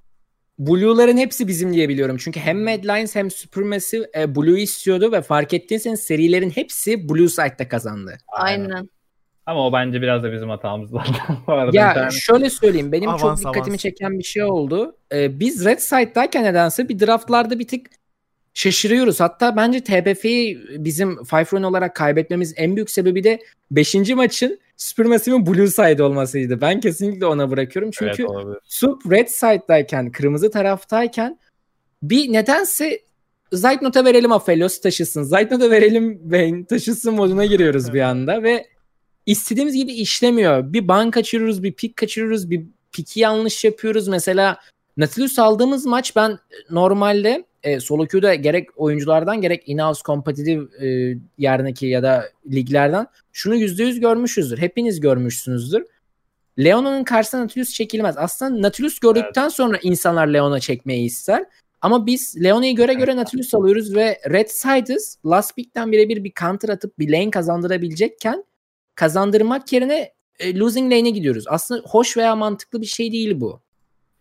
Speaker 2: Blue'ların hepsi bizim diye biliyorum. Çünkü hem Mad Lions hem Supermassive e, Blue istiyordu ve fark ettiyseniz serilerin hepsi Blue Side'da kazandı.
Speaker 3: Aynen.
Speaker 5: Ama o bence biraz da bizim arada bir
Speaker 2: Ya
Speaker 5: tane-
Speaker 2: şöyle söyleyeyim benim çok
Speaker 1: Avans,
Speaker 2: dikkatimi
Speaker 1: avans.
Speaker 2: çeken bir şey oldu. Ee, biz Red Side'dayken nedense bir draftlarda bir tık şaşırıyoruz. Hatta bence TBF'yi bizim Five Run olarak kaybetmemiz en büyük sebebi de 5. maçın Supermassive'in Blue Side olmasıydı. Ben kesinlikle ona bırakıyorum. Çünkü
Speaker 5: Evet, olabilir.
Speaker 2: Sup Red Side'dayken, kırmızı taraftayken bir nedense Zeitnot'a verelim Aphelios taşısın. Zeitnot'a verelim Vayne taşısın moduna giriyoruz bir anda ve istediğimiz gibi işlemiyor. Bir ban kaçırıyoruz, bir pick kaçırıyoruz, bir piki yanlış yapıyoruz. Mesela Nautilus aldığımız maç ben normalde e, solo queue'da gerek oyunculardan gerek in-house competitive e, yerdeki ya da liglerden şunu %100 görmüşüzdür. Hepiniz görmüşsünüzdür. Leona'nın karşısına Nautilus çekilmez. Aslında Nautilus gördükten sonra insanlar Leona çekmeyi ister. Ama biz Leona'yı göre göre Nautilus alıyoruz ve Red Siders Last Pick'ten birebir bir counter atıp bir lane kazandırabilecekken kazandırmak yerine e, losing lane'e gidiyoruz. Aslında hoş veya mantıklı bir şey değil bu.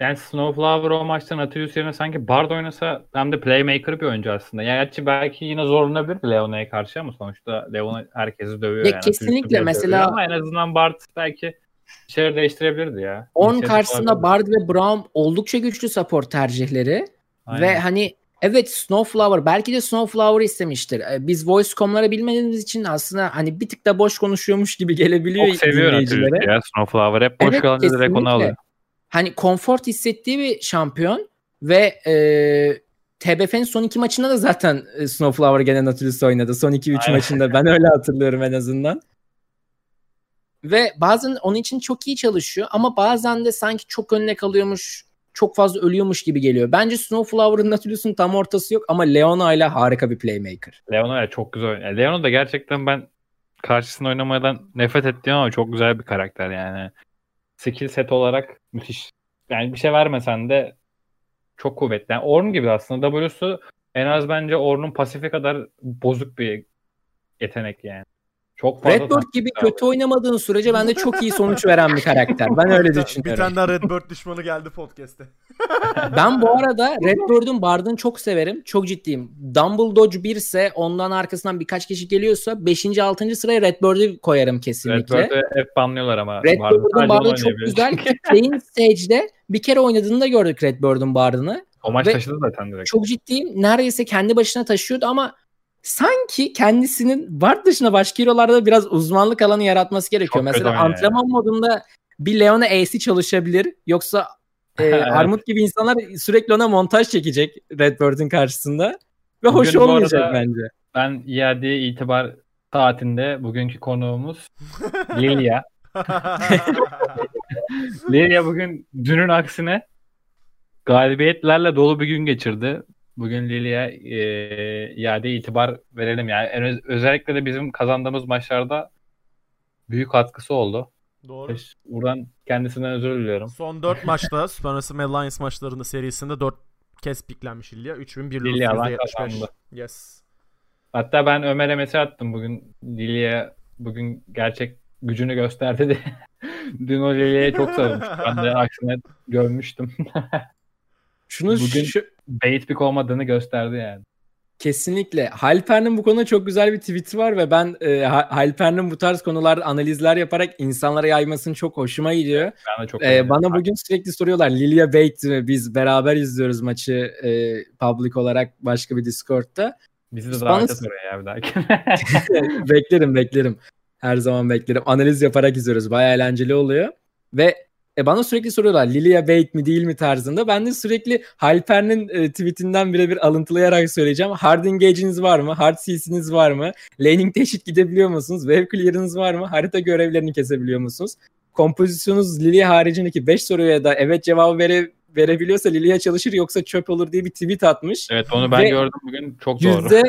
Speaker 5: Yani Snowflower o maçta Nautilus yerine sanki Bard oynasa hem de playmaker bir oyuncu aslında. Yani gerçi belki yine zorlanabilir Leona'ya karşı ama sonuçta Leona herkesi dövüyor.
Speaker 2: Ya
Speaker 5: yani.
Speaker 2: kesinlikle mesela-
Speaker 5: Ama en azından Bard belki şeyleri değiştirebilirdi ya.
Speaker 2: On
Speaker 5: İnisiyatif
Speaker 2: karşısında
Speaker 5: alabilirdi.
Speaker 2: Bard ve Braum oldukça güçlü support tercihleri.
Speaker 5: Aynen.
Speaker 2: Ve hani evet Snowflower belki de Snowflower istemiştir. Ee, Biz Voice.com'ları bilmediğimiz için aslında hani bir tık da boş konuşuyormuş gibi gelebiliyor
Speaker 5: çok seviyor
Speaker 2: dinleyicilere.
Speaker 5: Nautilus ya Snowflower. Hep boş
Speaker 2: Evet,
Speaker 5: kalınca direkt onu alıyor.
Speaker 2: Hani konfort hissettiği bir şampiyon ve e, TBF'nin son iki maçında da zaten e, Snowflower gene Nautilus oynadı. Son 2-3
Speaker 5: Aynen.
Speaker 2: maçında ben öyle hatırlıyorum en azından. Ve bazen onun için çok iyi çalışıyor ama bazen de sanki çok önüne kalıyormuş, çok fazla ölüyormuş gibi geliyor. Bence Snowflower'ın Nautilus'un tam ortası yok ama Leona ile harika bir playmaker.
Speaker 5: Leona ya çok güzel oynuyor. Leona da gerçekten ben karşısında oynamadan nefret ettiğim ama çok güzel bir karakter yani. Skill set olarak müthiş. Yani bir şey vermesen de çok kuvvetli. Yani Ornn gibi aslında W'su en az bence Ornn'un pasifi kadar bozuk bir yetenek yani. Çok fazla
Speaker 2: Redbird gibi
Speaker 5: taktik
Speaker 2: kötü oynamadığın sürece bende çok iyi sonuç veren bir karakter. Ben öyle düşünüyorum.
Speaker 1: Bir tane daha Redbird düşmanı geldi podcast'te.
Speaker 2: Ben bu arada Redbird'ün Bard'ını çok severim. Çok ciddiyim. Dumbledore 1 ise ondan arkasından birkaç kişi geliyorsa 5. 6. sıraya Redbird'ü koyarım kesinlikle.
Speaker 5: Redbird'ü hep banlıyorlar ama.
Speaker 2: Redbird'ün
Speaker 5: Bard'ı
Speaker 2: çok güzel. Playing Stage'de bir kere oynadığını da gördük Redbird'ün Bard'ını.
Speaker 5: O maç
Speaker 2: Ve-
Speaker 5: taşıdı zaten direkt.
Speaker 2: Çok ciddiyim. Neredeyse kendi başına taşıyordu ama sanki kendisinin Bard dışında başka hero'larda biraz uzmanlık alanı yaratması gerekiyor.
Speaker 5: Çok
Speaker 2: Mesela antrenman modunda bir Leona Ace'i çalışabilir. Yoksa e,
Speaker 5: Evet.
Speaker 2: Armut gibi insanlar sürekli ona montaj çekecek Redbird'in karşısında. Ve hoş
Speaker 5: Bugün bu
Speaker 2: olmayacak bence.
Speaker 5: Ben iade itibar saatinde bugünkü konuğumuz Lilia. Lilia bugün dünün aksine galibiyetlerle dolu bir gün geçirdi. Bugün Lilia e, iade itibar verelim yani. En öz- özellikle de bizim kazandığımız maçlarda büyük katkısı oldu.
Speaker 1: Doğru.
Speaker 5: Buradan kendisinden özür diliyorum.
Speaker 1: Son 4 maçta Supermassive Alliance maçlarında serisinde 4 kez piklenmiş Lilia. 3001 lose
Speaker 5: Lilia'dan
Speaker 1: %75.
Speaker 5: kazandı.
Speaker 1: Yes.
Speaker 5: Hatta ben Ömer'e mesaj attım bugün. Lilia bugün gerçek gücünü gösterdi diye. Dün o Lilia'ya çok savunmuş. Ben de aksine görmüştüm.
Speaker 2: Şunu
Speaker 5: Bugün-
Speaker 2: şu,
Speaker 5: Bait pick olmadığını gösterdi yani.
Speaker 2: Kesinlikle. Halper'in bu konuda çok güzel bir tweet'i var ve ben e, Ha- Halper'in bu tarz konularda analizler yaparak insanlara yaymasını çok hoşuma gidiyor.
Speaker 5: Ben de çok beğendim.
Speaker 2: bana bugün sürekli soruyorlar Lilia Bait mi? Biz beraber izliyoruz maçı e, public olarak başka bir Discord'da.
Speaker 5: Bizi de davet et oraya ya bir dahaki.
Speaker 2: beklerim beklerim. Her zaman beklerim. Analiz yaparak izliyoruz. Bayağı eğlenceli oluyor. Ve e, bana sürekli soruyorlar Lilia Bait mi değil mi tarzında. Ben de sürekli Halper'in e, tweetinden birebir alıntılayarak söyleyeceğim. Hard engage'iniz var mı? Hard CC'niz var mı? Laning teşhit gidebiliyor musunuz? Wave clear'ınız var mı? Harita görevlerini kesebiliyor musunuz? Kompozisyonunuz Lilia haricindeki 5 soruya da evet cevabı vere, verebiliyorsa Lilia çalışır yoksa çöp olur diye bir tweet atmış.
Speaker 5: evet onu ben
Speaker 2: Ve
Speaker 5: gördüm bugün. Çok doğru.
Speaker 2: Yüzde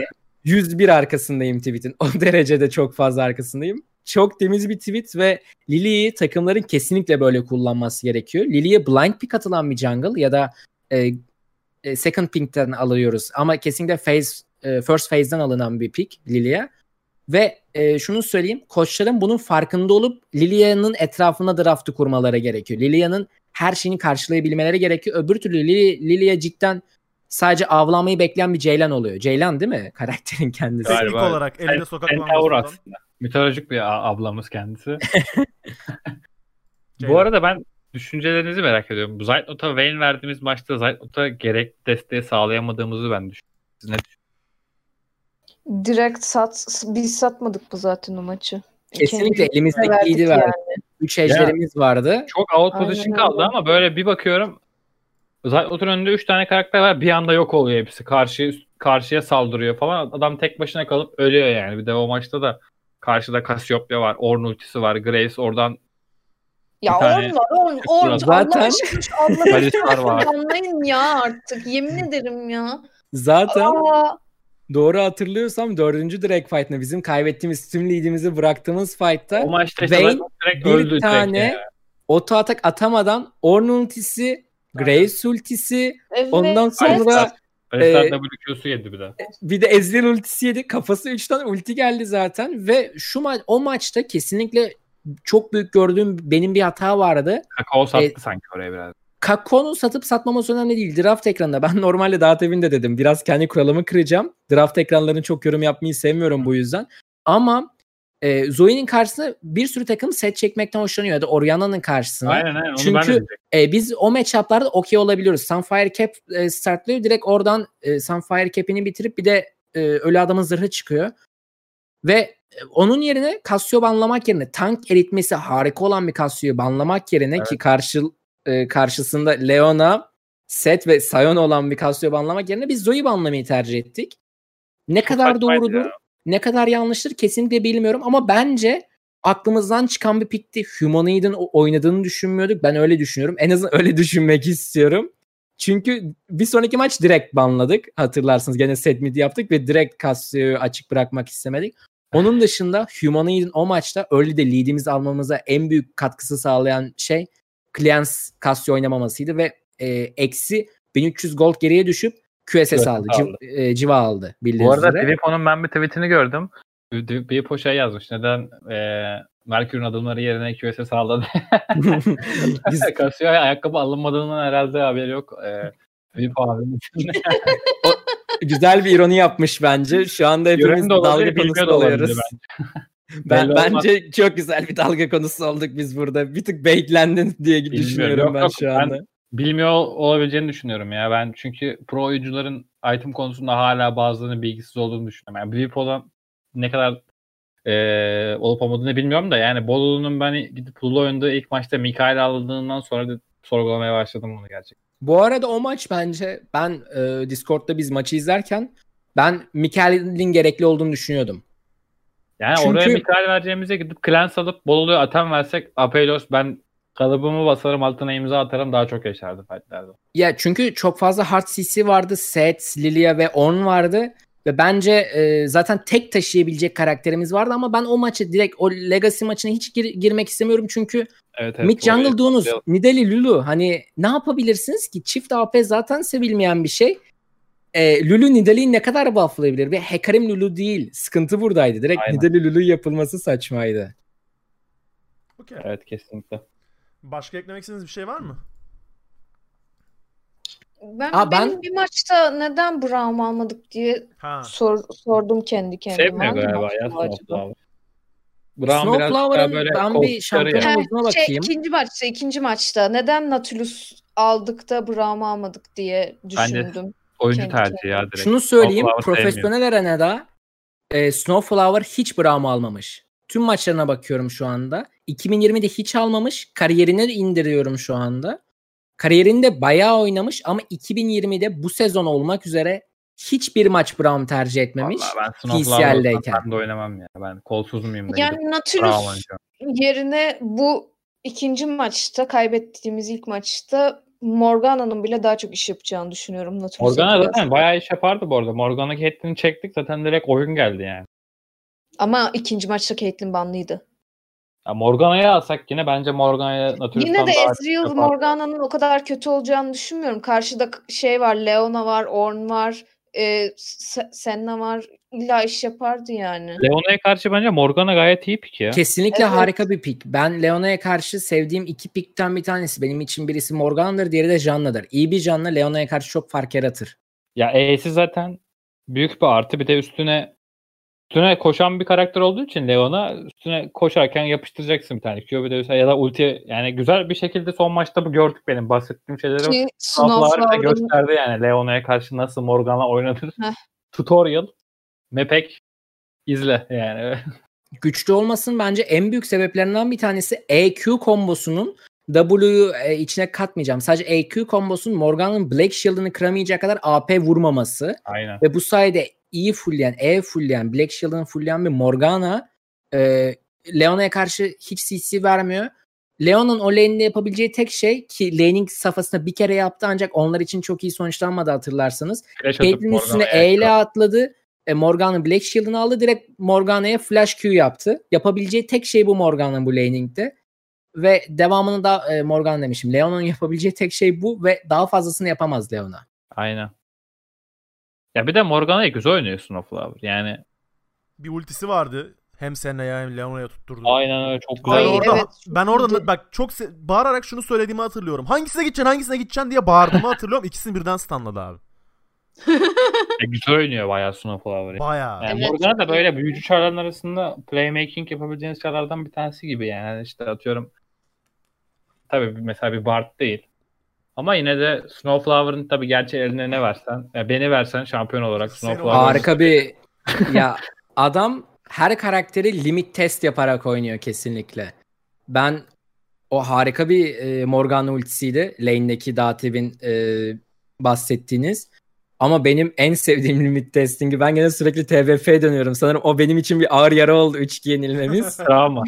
Speaker 2: 101 arkasındayım tweet'in. O derecede çok fazla arkasındayım. Çok temiz bir tweet ve Lily'yi takımların kesinlikle böyle kullanması gerekiyor. Lily'ye blind pick atılan bir jungle ya da e, e, second pick'ten alıyoruz. Ama kesinlikle phase, e, first phase'den alınan bir pick Lily'ye. Ve e, şunu söyleyeyim. Koçların bunun farkında olup Lilia'nın etrafına draftı kurmaları gerekiyor. Lilia'nın her şeyini karşılayabilmeleri gerekiyor. Öbür türlü Lili- Lilia cidden sadece avlanmayı bekleyen bir Ceylan oluyor. Ceylan değil mi? Karakterin kendisi.
Speaker 5: Galiba.
Speaker 1: Teknik olarak elinde sokaklanmasından.
Speaker 5: aslında. Mitolojik bir ablamız kendisi. Bu arada ben düşüncelerinizi merak ediyorum. Zaytnot'a Vayne verdiğimiz maçta Zaytnot'a gerek desteği sağlayamadığımızı ben düşünüyorum. Siz ne düşünüyorsunuz?
Speaker 3: Direkt sat, biz satmadık bu zaten o maçı.
Speaker 2: Kesinlikle
Speaker 3: verdik
Speaker 2: iyiydi
Speaker 3: yani.
Speaker 2: verdik. Üç ejderimiz vardı.
Speaker 5: Çok out position kaldı ama böyle bir bakıyorum Zaytnot'un önünde 3 tane karakter var. Bir anda yok oluyor hepsi. Karşı, karşıya saldırıyor falan. Adam tek başına kalıp ölüyor yani. Bir de o maçta da karşıda Cassiopeia var. Ornn ultisi var. Grace oradan
Speaker 3: Ya onlar on on
Speaker 2: Zaten-
Speaker 3: Allah anlayın ya artık yemin ederim ya.
Speaker 2: Zaten
Speaker 3: Aa,
Speaker 2: doğru hatırlıyorsam dördüncü direkt fight'ta bizim kaybettiğimiz tüm lead'imizi bıraktığımız fight'ta
Speaker 5: o maçta işte
Speaker 2: Vayne
Speaker 5: Zaytnot direkt
Speaker 2: bir
Speaker 5: öldü direkt
Speaker 2: tane
Speaker 5: yani.
Speaker 2: auto atak atamadan Ornn ultisi, Graves ultisi,
Speaker 3: evet.
Speaker 2: ondan sonra
Speaker 5: Alistar.
Speaker 2: Ee,
Speaker 5: WQ'su yedi bir de.
Speaker 2: Bir de Ezreal ultisi yedi. Kafası 3 tane ulti geldi zaten ve şu ma- o maçta kesinlikle çok büyük gördüğüm benim bir hata vardı.
Speaker 5: Kakao sattı
Speaker 2: E,
Speaker 5: sanki oraya biraz.
Speaker 2: Kako'nun satıp satmaması önemli değil. Draft ekranında. Ben normalde dağıt evinde dedim. Biraz kendi kuralımı kıracağım. Draft ekranlarını çok yorum yapmayı sevmiyorum bu yüzden. Ama e, Zoe'nin karşısına bir sürü takım set çekmekten hoşlanıyor. Ya da Orianna'nın karşısına.
Speaker 5: Aynen aynen. Onu
Speaker 2: Çünkü-
Speaker 5: ben de diyecektim.
Speaker 2: E, biz o matchup'larda okey olabiliyoruz. Sunfire Cap e, startlıyor. Direkt oradan e, Sunfire Cap'ini bitirip bir de e, ölü adamın zırhı çıkıyor. Ve e, onun yerine Cassio banlamak yerine tank eritmesi harika olan bir Cassio'yu banlamak yerine ki karşı e, karşısında Leona, Set ve Sion olan bir Cassio banlamak yerine biz Zoe banlamayı tercih ettik. Ne
Speaker 5: Çok
Speaker 2: kadar doğrudur,
Speaker 5: ya.
Speaker 2: Ne kadar yanlıştır kesinlikle bilmiyorum ama bence aklımızdan çıkan bir pikti. Humanoid'in oynadığını düşünmüyorduk. Ben öyle düşünüyorum. En azından öyle düşünmek istiyorum. Çünkü bir sonraki maç direkt banladık. Hatırlarsınız gene set mid yaptık ve direkt Cassio'yu açık bırakmak istemedik. Onun dışında Humanoid'in o maçta early de lead'imizi almamıza en büyük katkısı sağlayan şey Clans Cassio oynamamasıydı ve e, eksi 1300 gold geriye düşüp QSS
Speaker 5: QSS
Speaker 2: aldı. Civ-
Speaker 5: aldı.
Speaker 2: e, civa aldı bildiğiniz
Speaker 5: Bu arada
Speaker 2: üzere.
Speaker 5: Filippo'nun ben bir tweetini gördüm. Filippo şey yazmış. Neden e, Merkür'ün adımları yerine QSS?
Speaker 2: Biz-
Speaker 5: Casio ayakkabı alınmadığından herhalde haberi yok. E, abinin içinde.
Speaker 2: Güzel bir ironi yapmış bence. Şu anda hepimiz dalga konusu oluyoruz.
Speaker 5: Belli
Speaker 2: Ben,
Speaker 5: olmaz.
Speaker 2: bence çok güzel bir dalga konusu olduk biz burada. Bir tık baitlendin diye
Speaker 5: Bilmiyorum.
Speaker 2: düşünüyorum
Speaker 5: Yok,
Speaker 2: ben
Speaker 5: yok.
Speaker 2: şu
Speaker 5: Ben-
Speaker 2: anda.
Speaker 5: Bilmiyor olabileceğini düşünüyorum ya. Ben çünkü pro oyuncuların item konusunda hala bazılarının bilgisiz olduğunu düşünüyorum. Yani Filippo'dan ne kadar e, olup olmadığını bilmiyorum da yani Bolulu'nun ben gidip Lulu oynadığı ilk maçta Mikael aldığından sonra da sorgulamaya başladım bunu gerçekten.
Speaker 2: Bu arada o maç bence ben e, Discord'da biz maçı izlerken ben Mikael'in gerekli olduğunu düşünüyordum.
Speaker 5: Yani
Speaker 2: Çünkü-
Speaker 5: oraya Mikael vereceğimize gidip Clans alıp Bolulu'ya atam versek Apelos ben kalıbımı basarım altına imza atarım daha çok yaşardı fightlerde.
Speaker 2: Ya çünkü çok fazla hard CC vardı. Set, Lilia ve Ornn vardı. Ve bence e, zaten tek taşıyabilecek karakterimiz vardı ama ben o maçı direkt o Legacy maçına hiç gir- girmek istemiyorum çünkü
Speaker 5: Evet, evet,
Speaker 2: Mid Jungle Dunus, Nidali Lulu hani ne yapabilirsiniz ki? Çift AP zaten sevilmeyen bir şey. E, Lulu Nidalee'yi ne kadar bufflayabilir? Ve Hekarim Lulu değil. Sıkıntı buradaydı. Direkt
Speaker 5: Aynen.
Speaker 2: Nidali Lulu yapılması saçmaydı.
Speaker 1: Okey.
Speaker 5: Evet kesinlikle.
Speaker 1: Başka eklemek istediğiniz bir şey var mı?
Speaker 3: Ben,
Speaker 2: Aa, ben-
Speaker 3: bir maçta neden Braum almadık diye
Speaker 1: Ha.
Speaker 3: sor, sordum kendi kendime.
Speaker 5: Sevmiyor
Speaker 3: Hangi
Speaker 5: galiba ya
Speaker 3: bu acaba?
Speaker 5: Snowflower. Brown biraz daha
Speaker 2: Snowflower'ın
Speaker 5: böyle
Speaker 2: ben bir
Speaker 5: koltukları
Speaker 2: şampiyon
Speaker 5: yani.
Speaker 2: havuzuna
Speaker 3: Şey,
Speaker 2: bakayım.
Speaker 3: ikinci maçta, ikinci maçta neden Nautilus aldık da Braum'u almadık diye
Speaker 5: Bence-
Speaker 3: düşündüm.
Speaker 5: Oyuncu
Speaker 3: Kendi
Speaker 5: tercihi ya direkt.
Speaker 2: Şunu söyleyeyim.
Speaker 5: Snowflower sevmiyor.
Speaker 2: Profesyonel arenada e, Snowflower hiç Braum'u almamış. Tüm maçlarına bakıyorum şu anda. 2020'de hiç almamış. Kariyerine indiriyorum şu anda. Kariyerinde bayağı oynamış ama 2020'de bu sezon olmak üzere hiçbir maç Braum tercih etmemiş.
Speaker 5: Vallahi ben
Speaker 2: PCL'deyken.
Speaker 5: ben de oynamam ya. Ben kolsuz muyum
Speaker 3: Yani
Speaker 5: Brown
Speaker 3: Nautilus yerine bu ikinci maçta kaybettiğimiz ilk maçta Morgana'nın bile daha çok iş yapacağını düşünüyorum Nautilus'a
Speaker 5: Morgana zaten bayağı iş yapardı bu arada. Morgana Caitlyn'i çektik zaten direkt oyun geldi yani.
Speaker 3: Ama ikinci maçta Caitlyn banlıydı.
Speaker 5: Ya Morgana'ya alsak yine bence Morgana'ya
Speaker 3: Yine de Ezreal. Morgana'nın o kadar kötü olacağını düşünmüyorum. Karşıda şey var, Leona var, Ornn var, e, Se- Senna var. İlla iş yapardı yani.
Speaker 5: Leona'ya karşı bence Morgana gayet iyi pick ya.
Speaker 2: Kesinlikle
Speaker 3: Evet.
Speaker 2: harika bir pick. Ben Leona'ya karşı sevdiğim iki pickten bir tanesi. Benim için birisi Morgana'dır, diğeri de Janna'dır. İyi bir Janna Leona'ya karşı çok fark yaratır.
Speaker 5: Ya E'si zaten büyük bir artı. Bir de üstüne üstüne koşan bir karakter olduğu için Leona üstüne koşarken yapıştıracaksın bir tane. Q bir de üstüne ya da ulti yani güzel bir şekilde son maçta bu gördük benim bahsettiğim şeyleri. Bize
Speaker 3: Snowflower'ın
Speaker 5: gösterdi yani Leona'ya karşı nasıl Morgana oynanır.
Speaker 3: Heh.
Speaker 5: Tutorial. Mepek izle yani.
Speaker 2: güçlü olmasının bence en büyük sebeplerinden bir tanesi EQ kombosunun W'yu e, içine katmayacağım. Sadece EQ kombosunun Morgan'ın Black Shield'ını kıramayacak kadar AP vurmaması
Speaker 5: Aynen.
Speaker 2: ve bu sayede iyi fullleyen, E fullleyen, Black Shield'ını fullleyen bir Morgana e, Leona'ya karşı hiç CC vermiyor. Leon'un o lane'de yapabileceği tek şey ki laning safhasında bir kere yaptı ancak onlar için çok iyi sonuçlanmadı hatırlarsanız.
Speaker 5: Flash atıp
Speaker 2: Caitlyn üstüne E ile atladı. E, Morgana'nın Black Shield'ını aldı. Direkt Morgana'ya Flash Q yaptı. Yapabileceği tek şey bu Morgana'nın bu laning'de. Ve devamını da e, Morgan demişim. Leona'nın yapabileceği tek şey bu ve daha fazlasını yapamaz Leona.
Speaker 5: Aynen. Ya bir de Morgana'yı güzel oynuyor Snowflower. Yani
Speaker 1: Bir ultisi vardı. Hem Senna'ya hem Leona'ya tutturdu.
Speaker 5: aynen öyle çok
Speaker 1: Ben
Speaker 5: güzel.
Speaker 3: Ay,
Speaker 5: oynuyor.
Speaker 1: orada
Speaker 3: evet,
Speaker 1: ben orada bak çok se- bağırarak şunu söylediğimi hatırlıyorum. Hangisine gideceksin, hangisine gideceksin diye bağırdığımı hatırlıyorum. İkisini birden stunladı abi.
Speaker 5: E, güzel oynuyor bayağı Snowflower'ı.
Speaker 1: Bayağı.
Speaker 5: Yani
Speaker 3: Evet,
Speaker 5: Morgana da böyle büyücü çarların arasında playmaking yapabileceğiniz çarlardan bir tanesi gibi yani. Yani işte atıyorum tabii mesela bir Bard değil. Ama yine de Snowflower'ın tabii gerçi eline ne versen, ya beni versen şampiyon olarak Snowflower.
Speaker 2: Harika bir ya adam her karakteri limit test yaparak oynuyor kesinlikle. Ben o harika bir e, Morgana ultisiydi. Lane'deki Datev'in e, bahsettiğiniz. Ama benim en sevdiğim limit testingi ben gene sürekli TBF'ye dönüyorum. Sanırım o benim için bir ağır yara oldu 3-2 yenilmemiz.
Speaker 5: Travma.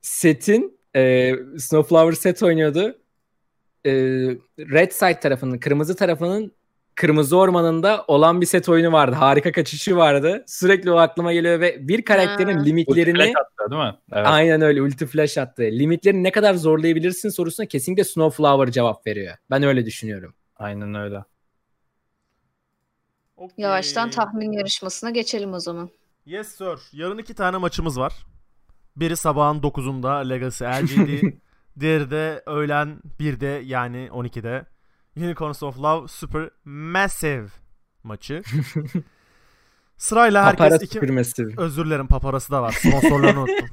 Speaker 2: Set'in e, Snowflower set oynuyordu. E, Red Side tarafının, kırmızı tarafının kırmızı ormanında olan bir set oyunu vardı. Harika kaçışı vardı. Sürekli o aklıma geliyor ve bir karakterin
Speaker 3: Ha.
Speaker 2: limitlerini
Speaker 5: Flash attı değil mi? Evet.
Speaker 2: aynen öyle ulti flash attı. Limitlerini ne kadar zorlayabilirsin sorusuna kesinlikle Snowflower cevap veriyor. Ben öyle düşünüyorum.
Speaker 5: Aynen öyle.
Speaker 1: Okey.
Speaker 3: Yavaştan tahmin yarışmasına geçelim o zaman.
Speaker 1: Yes sir. Yarın iki tane maçımız var. Biri sabahın 9'unda Legacy LGD. diğeri de öğlen 1'de yani 12'de Unicorns of Love Super Massive maçı. Sırayla herkes
Speaker 2: Papara
Speaker 1: iki...
Speaker 2: süpürmesi.
Speaker 1: Özür dilerim paparası da var. Sponsorlarını unuttum.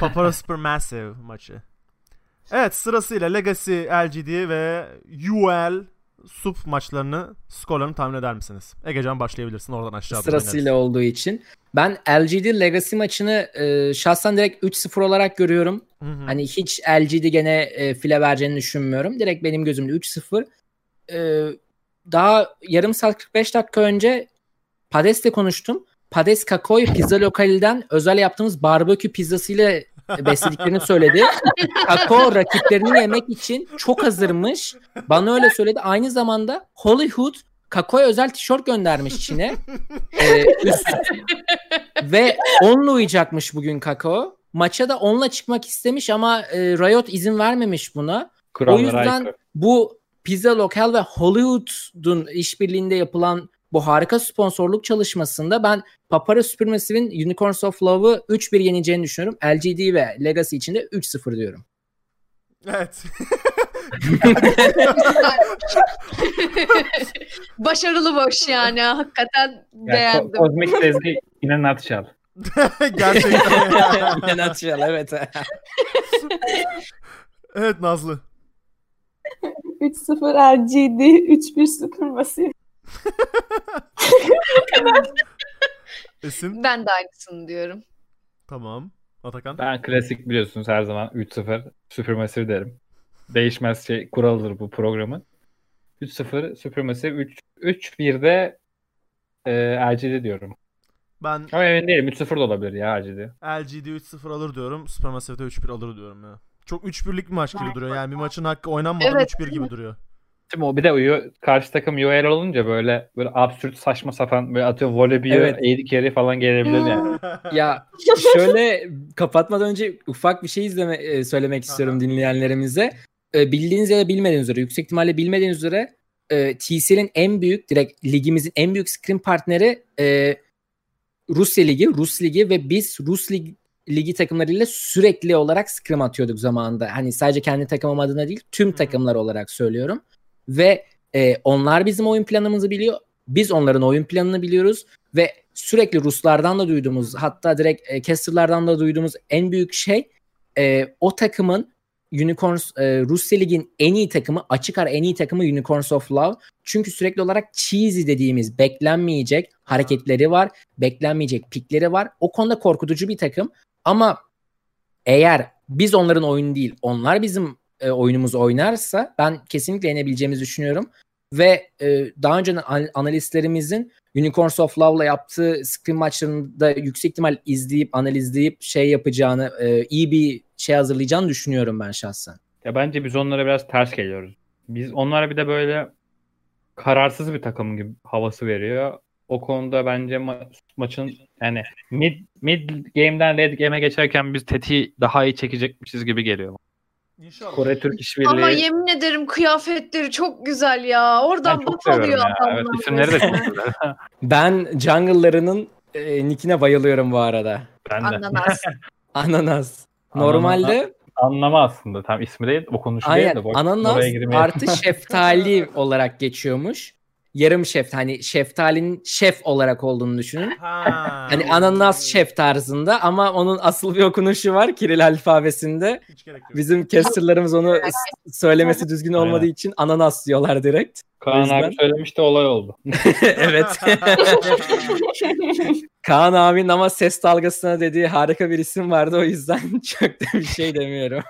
Speaker 1: Papara Super Massive maçı. Evet sırasıyla Legacy LGD ve UL Sup maçlarını skorlarını tahmin eder misiniz? Egecan başlayabilirsin oradan aşağıda.
Speaker 2: Sırasıyla olduğu için. Ben LGD Legacy maçını e, şahsen direkt 3-0 olarak görüyorum.
Speaker 1: Hı hı.
Speaker 2: Hani hiç LGD gene e, file vereceğini düşünmüyorum. Direkt benim gözümde 3-0. E, daha yarım saat 45 dakika önce Pades'le konuştum. Pades Kakoy pizza lokaliden özel yaptığımız barbekü pizzasıyla beslediklerini söyledi. Kako rakiplerini yemek için çok hazırmış. Bana öyle söyledi. Aynı zamanda Hollywood Kako'ya özel tişört göndermiş Çin'e. Ee, Ve onunla uyacakmış bugün Kako. Maça da onunla çıkmak istemiş ama e, Riot izin vermemiş buna.
Speaker 5: Kurallara
Speaker 2: o yüzden
Speaker 5: aykırı.
Speaker 2: bu Pizza Lokal ve Hollywood'un işbirliğinde yapılan bu harika sponsorluk çalışmasında ben Papara Supermassive'in Unicorns of Love'ı 3-1 yeneceğini düşünüyorum. LGD ve Legacy için de 3-0 diyorum.
Speaker 1: Evet.
Speaker 3: Başarılı boş yani. Hakikaten
Speaker 5: Yani ko-
Speaker 3: beğendim.
Speaker 5: kozmik sezgi yine nutshell.
Speaker 1: Gerçekten.
Speaker 2: Inançlı evet.
Speaker 1: evet Nazlı.
Speaker 4: 3-0 RGD, 3-1 Supermassive.
Speaker 1: Esin.
Speaker 3: Ben de aynısını diyorum.
Speaker 1: Tamam. Atakan.
Speaker 5: Ben klasik biliyorsunuz her zaman 3-0 Supermassive derim. Değişmez şey kuralıdır bu programın. 3-0 Supermassive 3 3-1'de e, LGD diyorum.
Speaker 1: Ben
Speaker 5: Ama emin değilim 3-0 da olabilir ya LGD.
Speaker 1: LGD 3-0 alır diyorum. Supermassive'de 3-1 alır diyorum ya. Çok 3-1'lik bir maç gibi duruyor. Yani bir maçın hakkı oynanmadan
Speaker 3: Evet.
Speaker 1: 3-1 gibi duruyor.
Speaker 5: Şimdi o bir de uyu, karşı takım UR olunca böyle böyle absürt saçma sapan böyle atıyorum voleybol,
Speaker 2: Evet.
Speaker 5: AD carry falan gelebilir yani.
Speaker 2: ya şöyle kapatmadan önce ufak bir şey izleme, e, söylemek istiyorum dinleyenlerimize. E, bildiğiniz ya da bilmediğiniz üzere, yüksek ihtimalle bilmediğiniz üzere e, TCL'in en büyük, direkt ligimizin en büyük scrim partneri e, Rusya Ligi, Rus Ligi ve biz Rus Lig, Ligi takımlarıyla sürekli olarak scrim atıyorduk zamanında. Hani sadece kendi takımım adına değil, tüm takımlar olarak söylüyorum. Ve e, onlar bizim oyun planımızı biliyor. Biz onların oyun planını biliyoruz ve sürekli Ruslardan da duyduğumuz hatta direkt e, Caster'lardan da duyduğumuz en büyük şey e, o takımın Unicorns e, Rusya Lig'in en iyi takımı açık ara en iyi takımı Unicorns of Love. Çünkü sürekli olarak cheesy dediğimiz beklenmeyecek hareketleri var. Beklenmeyecek pikleri var. O konuda korkutucu bir takım. Ama eğer biz onların oyunu değil onlar bizim e, oyunumuzu oynarsa ben kesinlikle yenebileceğimizi düşünüyorum. Ve e, daha önce an- analistlerimizin Unicorns of Love'la yaptığı scrim maçlarında yüksek ihtimal izleyip analizleyip şey yapacağını e, iyi bir şey hazırlayacağını düşünüyorum ben şahsen.
Speaker 5: Ya bence biz onlara biraz ters geliyoruz. Biz onlara bir de böyle kararsız bir takım gibi havası veriyor. O konuda bence ma- maçın yani mid, mid game'den late game'e geçerken biz tetiği daha iyi çekecekmişiz gibi geliyor.
Speaker 1: İnşallah.
Speaker 5: Kore Türk İşbirliği.
Speaker 3: Ama yemin ederim kıyafetleri çok güzel ya. Oradan alıyor
Speaker 5: ya.
Speaker 3: adamlar.
Speaker 5: Evet, isimleri de çok güzel.
Speaker 2: Ben jungle'larının e, nickine bayılıyorum bu arada.
Speaker 5: ben de.
Speaker 3: Ananas.
Speaker 2: Ananas. Normalde
Speaker 5: Anlama aslında. Tam ismi değil, okunuşu
Speaker 2: aynen
Speaker 5: değil de. boş-
Speaker 2: ananas artı şeftali olarak geçiyormuş. Yarım şeft hani şeftalinin şef olarak olduğunu düşünün.
Speaker 1: Ha.
Speaker 2: Hani ananas şef tarzında ama onun asıl bir okunuşu var Kiril alfabesinde.
Speaker 1: Hiç gerek yok.
Speaker 2: Bizim casterlarımız onu söylemesi düzgün olmadığı
Speaker 5: Aynen.
Speaker 2: için ananas diyorlar direkt.
Speaker 5: Kaan
Speaker 2: yüzden-
Speaker 5: abi söylemişti olay oldu.
Speaker 2: evet. Kaan abinin ama ses dalgasına dediği harika bir isim vardı o yüzden çok da bir şey demiyorum.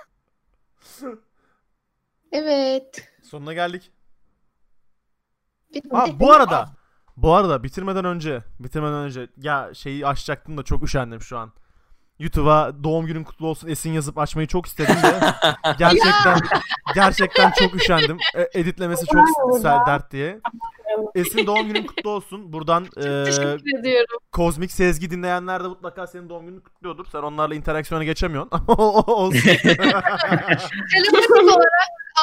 Speaker 3: evet.
Speaker 1: Sonuna geldik.
Speaker 3: Bitti.
Speaker 1: Ha bu arada bu arada bitirmeden önce bitirmeden önce ya şeyi açacaktım da çok üşendim şu an. YouTube'a doğum günün kutlu olsun Esin yazıp açmayı çok istedim de gerçekten gerçekten çok üşendim. E, editlemesi çok sel dert diye. Esin doğum günün kutlu olsun. Buradan e. Kozmik Sezgi dinleyenler de mutlaka senin doğum gününü kutluyordur. Sen onlarla interaksiyona geçemiyorsun. Olsun.
Speaker 3: Telefonik olarak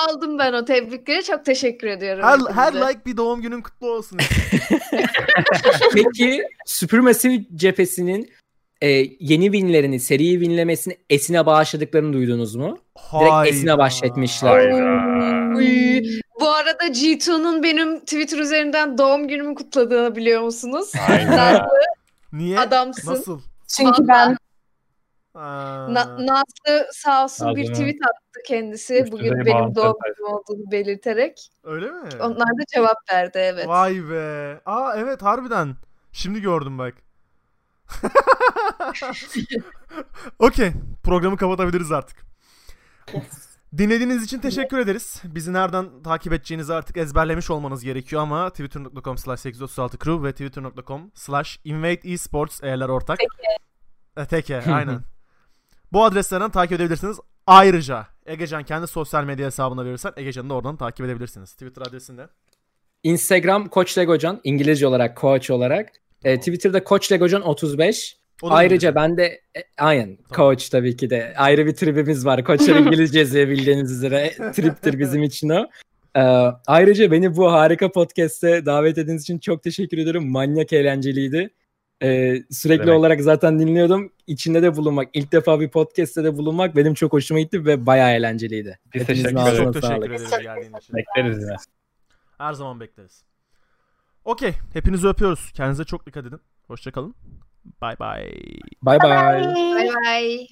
Speaker 3: aldım ben o tebrikleri. Çok teşekkür ediyorum.
Speaker 1: her,
Speaker 3: hepinize.
Speaker 1: her like bir doğum günün kutlu olsun.
Speaker 2: Peki Supermassive cephesinin e, yeni winlerini, seri winlemesini Esin'e bağışladıklarını duydunuz mu? Direkt Esin'e
Speaker 1: Hayda.
Speaker 2: bahşetmişler.
Speaker 3: Uy, Bu arada G2'nun benim Twitter üzerinden doğum günümü kutladığını biliyor musunuz?
Speaker 5: Hayda.
Speaker 1: Niye?
Speaker 3: Adamsın.
Speaker 1: Nasıl?
Speaker 4: Çünkü ben
Speaker 1: Aa.
Speaker 3: Na- Nazlı sağ olsun bir
Speaker 5: Nazlı.
Speaker 3: tweet attı kendisi.
Speaker 5: Üst
Speaker 3: Bugün benim doğum günüm olduğunu belirterek.
Speaker 1: Öyle mi?
Speaker 3: Onlar da cevap verdi evet.
Speaker 1: Vay be. Aa evet harbiden. Şimdi gördüm bak. Okey. Programı kapatabiliriz artık. Dinlediğiniz için teşekkür ederiz. Bizi nereden takip edeceğinizi artık ezberlemiş olmanız gerekiyor ama twitter.com slash 836 crew ve twitter.com slash invade esports eğerler ortak. Teke. Teke aynen. Bu adreslerden takip edebilirsiniz. Ayrıca Egecan kendi sosyal medya hesabına verirsen Egecan'ı da oradan takip edebilirsiniz. Twitter adresinde.
Speaker 2: Instagram Koç Legocan İngilizce olarak Koç olarak. E, Twitter'da Koç Legocan 35.
Speaker 1: O da
Speaker 2: Ayrıca ben de e, aynen Koç tabii ki de ayrı bir tribimiz var. Koçlar İngilizce yazıyor bildiğiniz üzere. Triptir bizim için o. Ee, ayrıca beni bu harika podcast'e davet ettiğiniz için çok teşekkür ederim. Manyak eğlenceliydi. Ee, sürekli
Speaker 5: Demek.
Speaker 2: olarak zaten dinliyordum. İçinde de bulunmak, ilk defa bir podcast'te de bulunmak benim çok hoşuma gitti ve bayağı eğlenceliydi.
Speaker 5: Biz teşekkür
Speaker 2: ağzına
Speaker 5: ederiz.
Speaker 1: Çok teşekkür ederiz geldiğin için.
Speaker 5: Bekleriz yine.
Speaker 1: Her zaman bekleriz. Okey. Hepinizi öpüyoruz. Kendinize çok dikkat edin. Hoşçakalın. Bye bye.
Speaker 2: Bye bye.
Speaker 3: Bay bay.